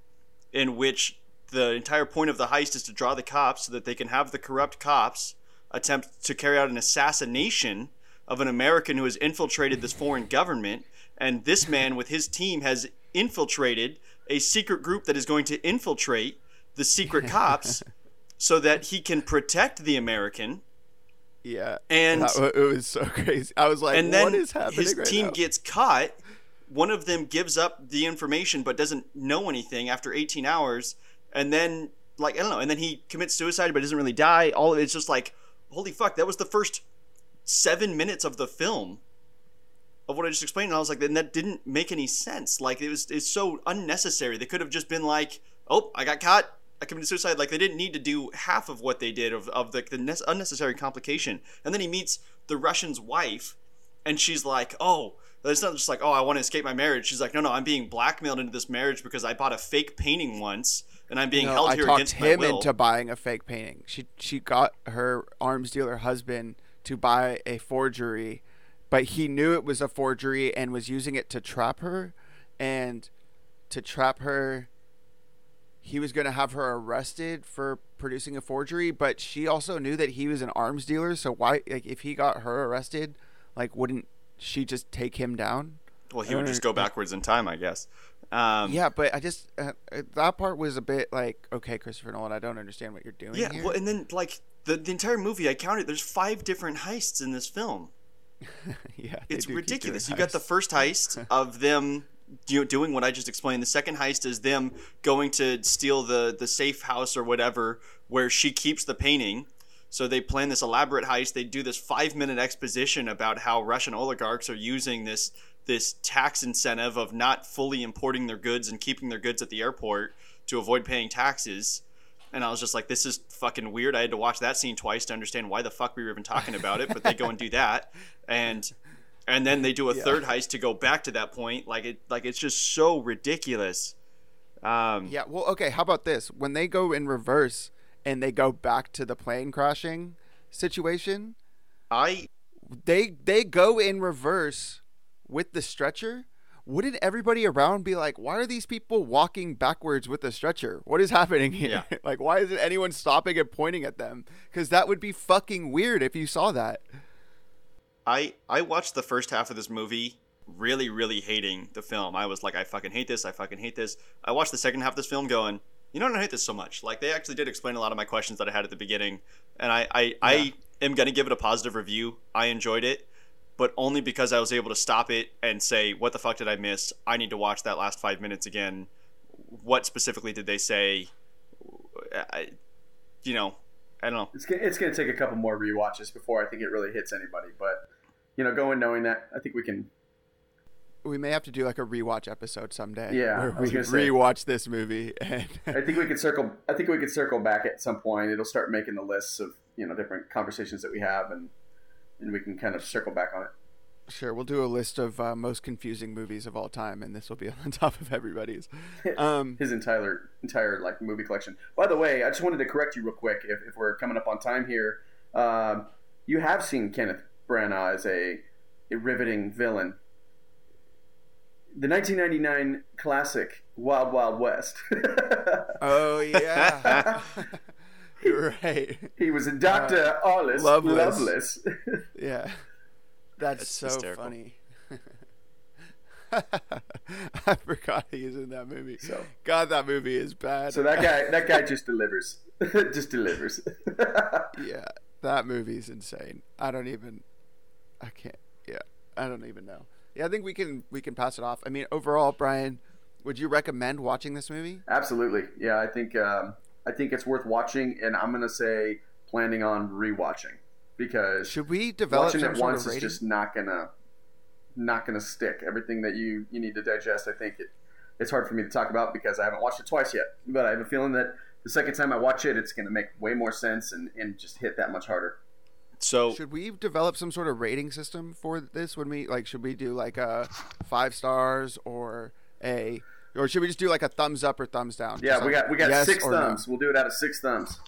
in which the entire point of the heist is to draw the cops so that they can have the corrupt cops attempt to carry out an assassination of an American who has infiltrated this foreign government. And this man, with his team, has infiltrated a secret group that is going to infiltrate the secret cops so that he can protect the American. yeah. And That it was so crazy. I was like, and then what is happening his right team now? gets caught. One of them gives up the information but doesn't know anything after 18 hours, and then like I don't know, and then he commits suicide but doesn't really die. All it's just like, holy fuck, that was the first seven minutes of the film of what I just explained, and I was like, then that didn't make any sense. Like it was, it's so unnecessary. They could have just been like, oh, I got caught. I committed suicide. Like they didn't need to do half of what they did of, of the, the ne- unnecessary complication. And then he meets the Russian's wife, and she's like, oh, it's not just like, oh, I want to escape my marriage. She's like, no, no, I'm being blackmailed into this marriage because I bought a fake painting once, and I'm being No, held I here against my will. talked him into buying a fake painting. She she got her arms dealer husband to buy a forgery, but he knew it was a forgery and was using it to trap her, and to trap her. He was going to have her arrested for producing a forgery, but she also knew that he was an arms dealer. So why, like, if he got her arrested, like, wouldn't she just take him down? well, he would just go backwards in time, I guess. Um, Yeah, but I just uh, uh, that part was a bit like, okay, Christopher Nolan, I don't understand what you're doing Yeah, here. well, and then like the, the entire movie, I counted. There's five different heists in this film. yeah, It's ridiculous. You got the first heist of them do, doing what I just explained. The second heist is them going to steal the the safe house or whatever where she keeps the painting. So they plan this elaborate heist. They do this five minute exposition about how Russian oligarchs are using this this tax incentive of not fully importing their goods and keeping their goods at the airport to avoid paying taxes. And I was just like, this is fucking weird. I had to watch that scene twice to understand why the fuck we were even talking about it. But they go and do that, and and then they do a Yeah. third heist to go back to that point. Like it, like it's just so ridiculous. Um, Yeah, well, okay. How about this? When they go in reverse and they go back to the plane crashing situation, I they they go in reverse with the stretcher. Wouldn't everybody around be like, "Why are these people walking backwards with the stretcher? What is happening here? Yeah. like, why isn't anyone stopping and pointing at them? Because that would be fucking weird if you saw that." I I watched the first half of this movie really really hating the film. I was like I fucking hate this. I fucking hate this. I watched the second half of this film going, you know, I hate this so much. Like they actually did explain a lot of my questions that I had at the beginning, and I I, I am gonna give it a positive review. I enjoyed it, but only because I was able to stop it and say, what the fuck did I miss? I need to watch that last five minutes again. What specifically did they say? I, you know, I don't know. It's gonna, it's gonna take a couple more rewatches before I think it really hits anybody. But you know, going knowing that, I think we can. We may have to do like a rewatch episode someday. Yeah, we gonna say. rewatch this movie and I think we could circle. I think we could circle back at some point. It'll start making the lists of you know different conversations that we have, and and we can kind of circle back on it. Sure, we'll do a list of uh, most confusing movies of all time, and this will be on top of everybody's. Um, His entire entire like movie collection. By the way, I just wanted to correct you real quick. If, if we're coming up on time here, um, you have seen Kenneth Branagh as a, a riveting villain. The 1999 classic Wild Wild West. oh yeah, you're right. He was a Doctor uh, Arliss Loveless. Loveless. yeah, that's, That's so hysterical. funny. I forgot he was in that movie. So- God, that movie is bad. so that guy, that guy just delivers, just delivers. yeah, that movie's insane. I don't even. I can't. Yeah, I don't even know. Yeah, I think we can we can pass it off. I mean, overall, Brian, would you recommend watching this movie? Absolutely, yeah. I think um, I think it's worth watching, and I'm gonna say planning on rewatching because Should we develop watching it once is just not gonna not gonna stick. Everything that you you need to digest, I think it it's hard for me to talk about because I haven't watched it twice yet. But I have a feeling that the second time I watch it, it's gonna make way more sense and, and just hit that much harder. So Should we develop some sort of rating system for this? When we like, should we do like a five stars or a, or should we just do like a thumbs up or thumbs down? Yeah, Just we got we got yes six or no? thumbs. We'll do it out of six thumbs.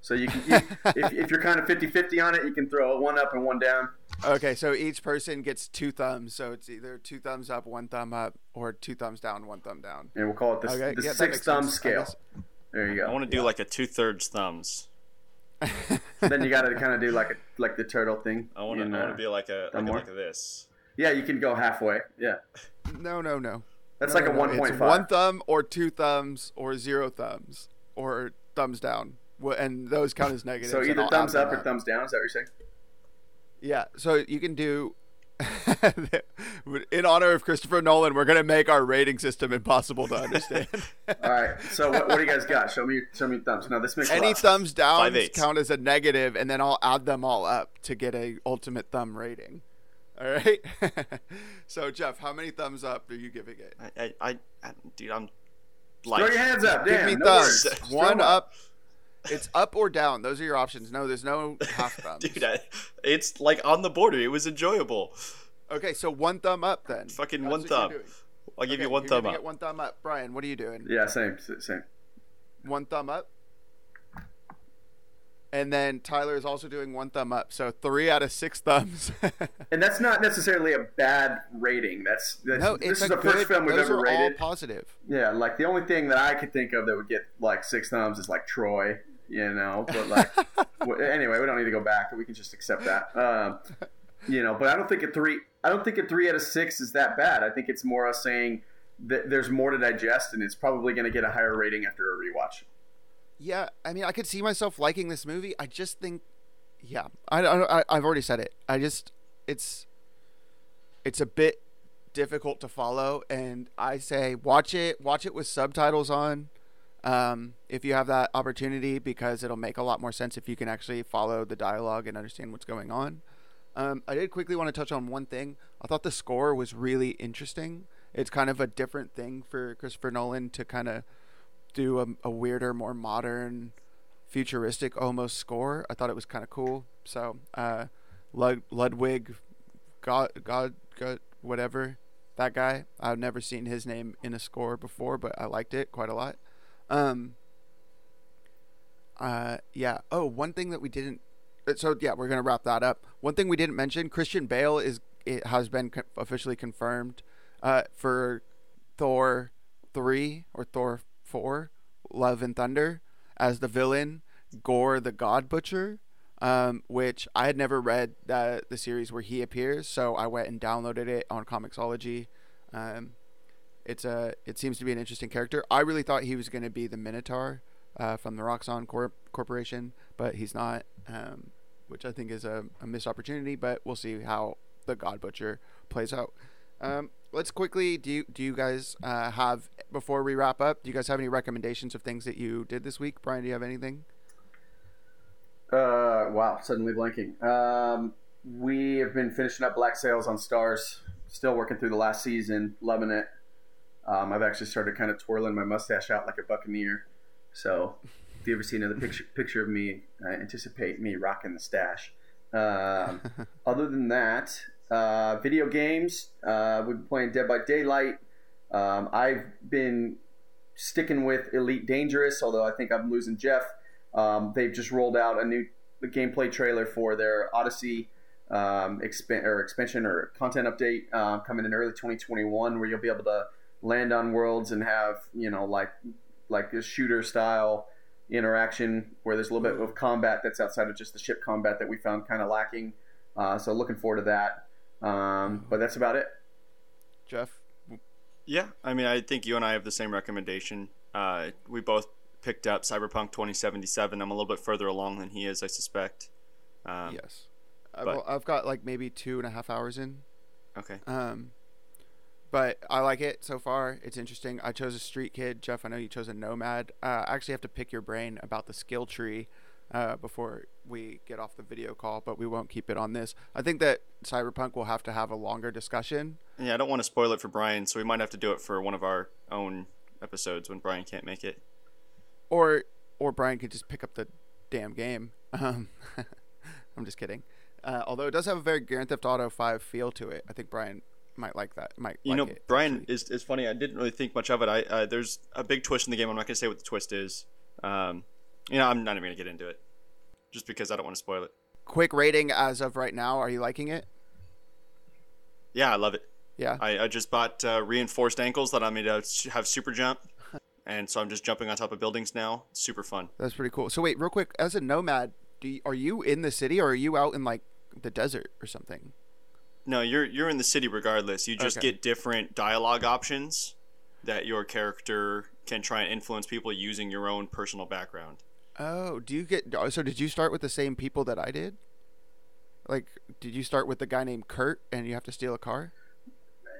So you can, you, if, if you're kind of 50-50 on it, you can throw a one up and one down. Okay, so each person gets two thumbs. So it's either two thumbs up, one thumb up, or two thumbs down, one thumb down. And we'll call it the, Okay, the yeah, that six makes thumb sense, scale. There you go. I want to do like a two thirds thumbs. Then you got to kind of do like a like the turtle thing. I want to. in, I want uh, be like a thumb like, a, like this. Yeah, you can go halfway. Yeah, No, no, no. that's No, like a no, no. one point It's five. One thumb or two thumbs or zero thumbs or thumbs down. And those count as negatives. So either thumbs up or thumbs down. Is that what you're saying? Yeah, so you can do. in honor of Christopher Nolan, we're gonna make our rating system impossible to understand. All right. So what, what do you guys got? Show me show me thumbs. No, this makes a Any lot. thumbs down count as a negative, and then I'll add them all up to get a ultimate thumb rating. All right. so Jeff, how many thumbs up are you giving it? I, I, I, I dude, I'm Throw your hands up. Give me no thumbs. worries. Throw One 'em up. It's up or down. Those are your options. No, there's no half thumbs. dude. I, it's like on the border. It was enjoyable. Okay, so one thumb up then. Fucking That's one thumb. doing. I'll give Okay, you one thumb up. it one thumb up. Brian, what are you doing? Yeah, same same. One thumb up. And then Tyler is also doing one thumb up. So three out of six thumbs. And that's not necessarily a bad rating. That's, that's no, this it's is the good. first film we've those ever are rated. all positive. Yeah, like the only thing that I could think of that would get like six thumbs is like Troy, you know. But like, w- anyway, we don't need to go back. We can just accept that. Um, you know, but I don't think a three. I don't think a three out of six is that bad. I think it's more us saying that there's more to digest, and it's probably going to get a higher rating after a rewatch. Yeah, I mean, I could see myself liking this movie. I just think, yeah, I, I, I've already said it. I just, it's, it's a bit difficult to follow, and I say watch it, watch it with subtitles on, um, if you have that opportunity, because it'll make a lot more sense if you can actually follow the dialogue and understand what's going on. Um, I did quickly want to touch on one thing. I thought the score was really interesting. It's kind of a different thing for Christopher Nolan to kind of do a, a weirder, more modern, futuristic almost score. I thought it was kind of cool. So, uh, Lud- Ludwig, God, God, God, whatever, that guy. I've never seen his name in a score before, but I liked it quite a lot. Um, uh, yeah. Oh, one thing that we didn't. uh, So yeah, we're gonna wrap that up. One thing we didn't mention: Christian Bale is it has been co- officially confirmed uh, for Thor three or Thor four, Love and Thunder, as the villain, Gorr the God Butcher. Um, which I had never read the the series where he appears, so I went and downloaded it on Comixology. Um, it's a it seems to be an interesting character. I really thought he was going to be the Minotaur uh, from the Roxxon Corp- Corporation, but he's not, um, which I think is a, a missed opportunity. But we'll see how the God Butcher plays out. Um, let's quickly do you do you guys uh, have before we wrap up? Do you guys have any recommendations of things that you did this week? Brian, do you have anything? Uh, wow, suddenly blanking. Um, we have been finishing up Black Sails on Starz. Still working through the last season, loving it. Um, I've actually started kind of twirling my mustache out like a buccaneer. So, if you ever see another picture picture of me, I anticipate me rocking the stash. Um, other than that, uh, video games. Uh, we've been playing Dead by Daylight. Um, I've been sticking with Elite Dangerous, although I think I'm losing Jeff. Um, they've just rolled out a new gameplay trailer for their Odyssey um, or expansion or content update uh, coming in early 2021, where you'll be able to land on worlds and have you know like like a shooter style interaction where there's a little bit of combat that's outside of just the ship combat that we found kind of lacking. Uh, so looking forward to that. Um, but that's about it. Jeff. Yeah, I mean, I think you and I have the same recommendation. Uh, we both picked up Cyberpunk 2077. I'm a little bit further along than he is, I suspect. Um, yes. I've, but- I've got like maybe two and a half hours in. Okay. Um, but I like it so far. It's interesting. I chose a street kid. Jeff, I know you chose a nomad. Uh, I actually have to pick your brain about the skill tree uh, before we get off the video call, but we won't keep it on this. I think that Cyberpunk will have to have a longer discussion. Yeah, I don't want to spoil it for Brian, so we might have to do it for one of our own episodes when Brian can't make it. or or Brian could just pick up the damn game. Um, I'm just kidding. Uh, although it does have a very Grand Theft Auto 5 feel to it, I think Brian might like that. Might You like know, it, Brian actually. is, is funny. I didn't really think much of it. I uh, there's a big twist in the game. I'm not gonna say what the twist is. Um, you know, I'm not even gonna get into it, just because I don't want to spoil it. quick rating as of right now. Are you liking it? Yeah, I love it. Yeah. I, I just bought uh, reinforced ankles that I'm gonna have super jump, and so I'm just jumping on top of buildings now. It's super fun. That's pretty cool. So wait, real quick, as a nomad, do you, are you in the city or are you out in like the desert or something? No, you're you're in the city regardless. You just Okay. get different dialogue options that your character can try and influence people using your own personal background. Oh, do you get oh, so did you start with the same people that I did? Like did you start with the guy named Kurt and you have to steal a car?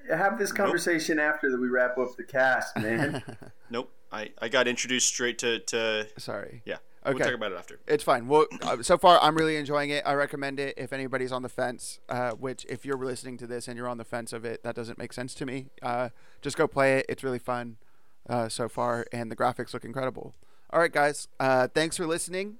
Have this conversation after that we wrap up the cast, man. Nope. I, I got introduced straight to, to Sorry. yeah. We'll Okay. talk about it after. It's fine. Well, uh, so far I'm really enjoying it. I recommend it if anybody's on the fence. Uh, which, if you're listening to this and you're on the fence of it, that doesn't make sense to me. Uh, just go play it. It's really fun uh, so far, and the graphics look incredible. All right, guys. Uh, thanks for listening.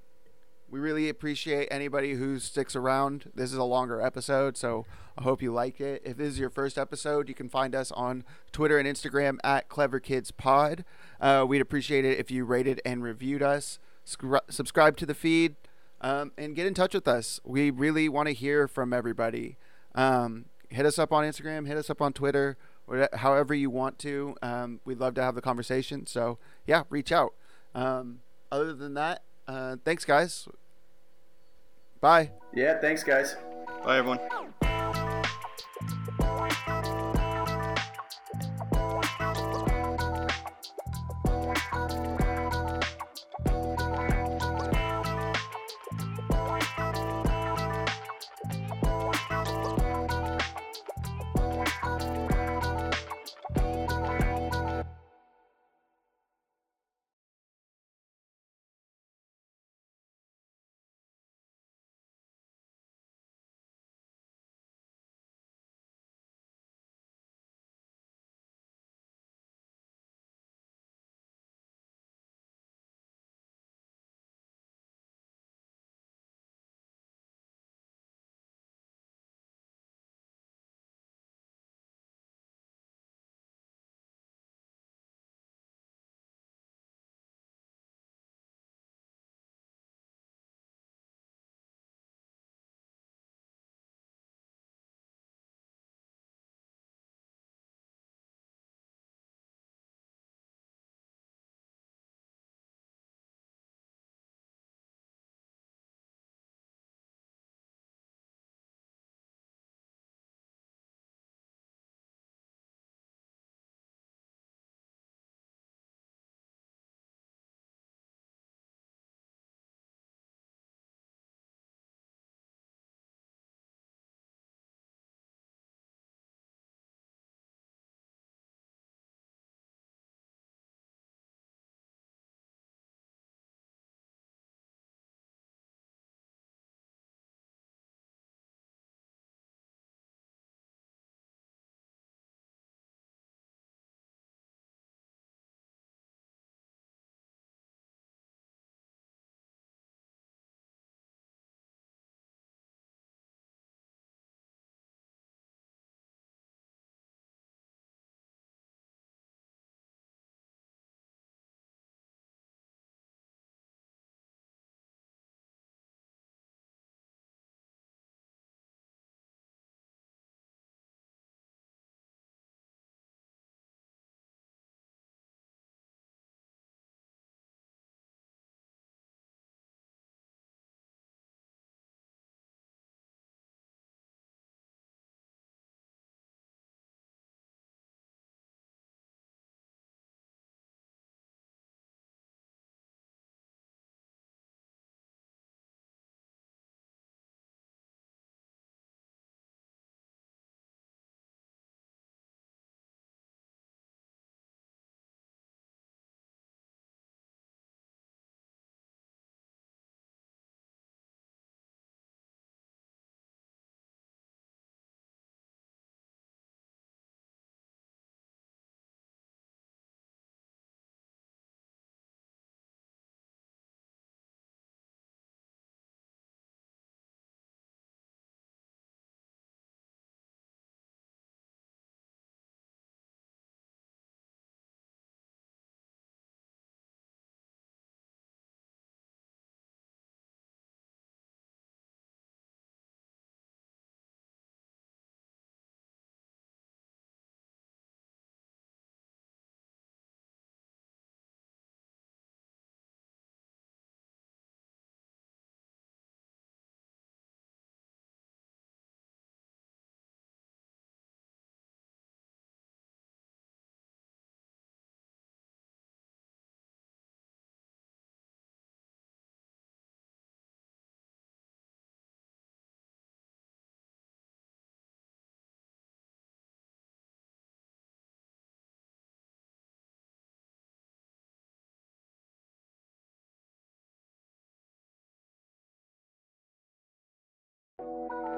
We really appreciate anybody who sticks around. This is a longer episode, so I hope you like it. If this is your first episode, you can find us on Twitter and Instagram at Clever Kids Pod. Uh, we'd appreciate it if you rated and reviewed us. Scri- subscribe to the feed um, and get in touch with us. We really want to hear from everybody. Um, hit us up on Instagram, hit us up on Twitter, or however you want to. Um, we'd love to have the conversation. So, yeah, reach out. Um, other than that, uh, thanks, guys. Bye. yeah, thanks, guys. Bye, everyone. Thank you.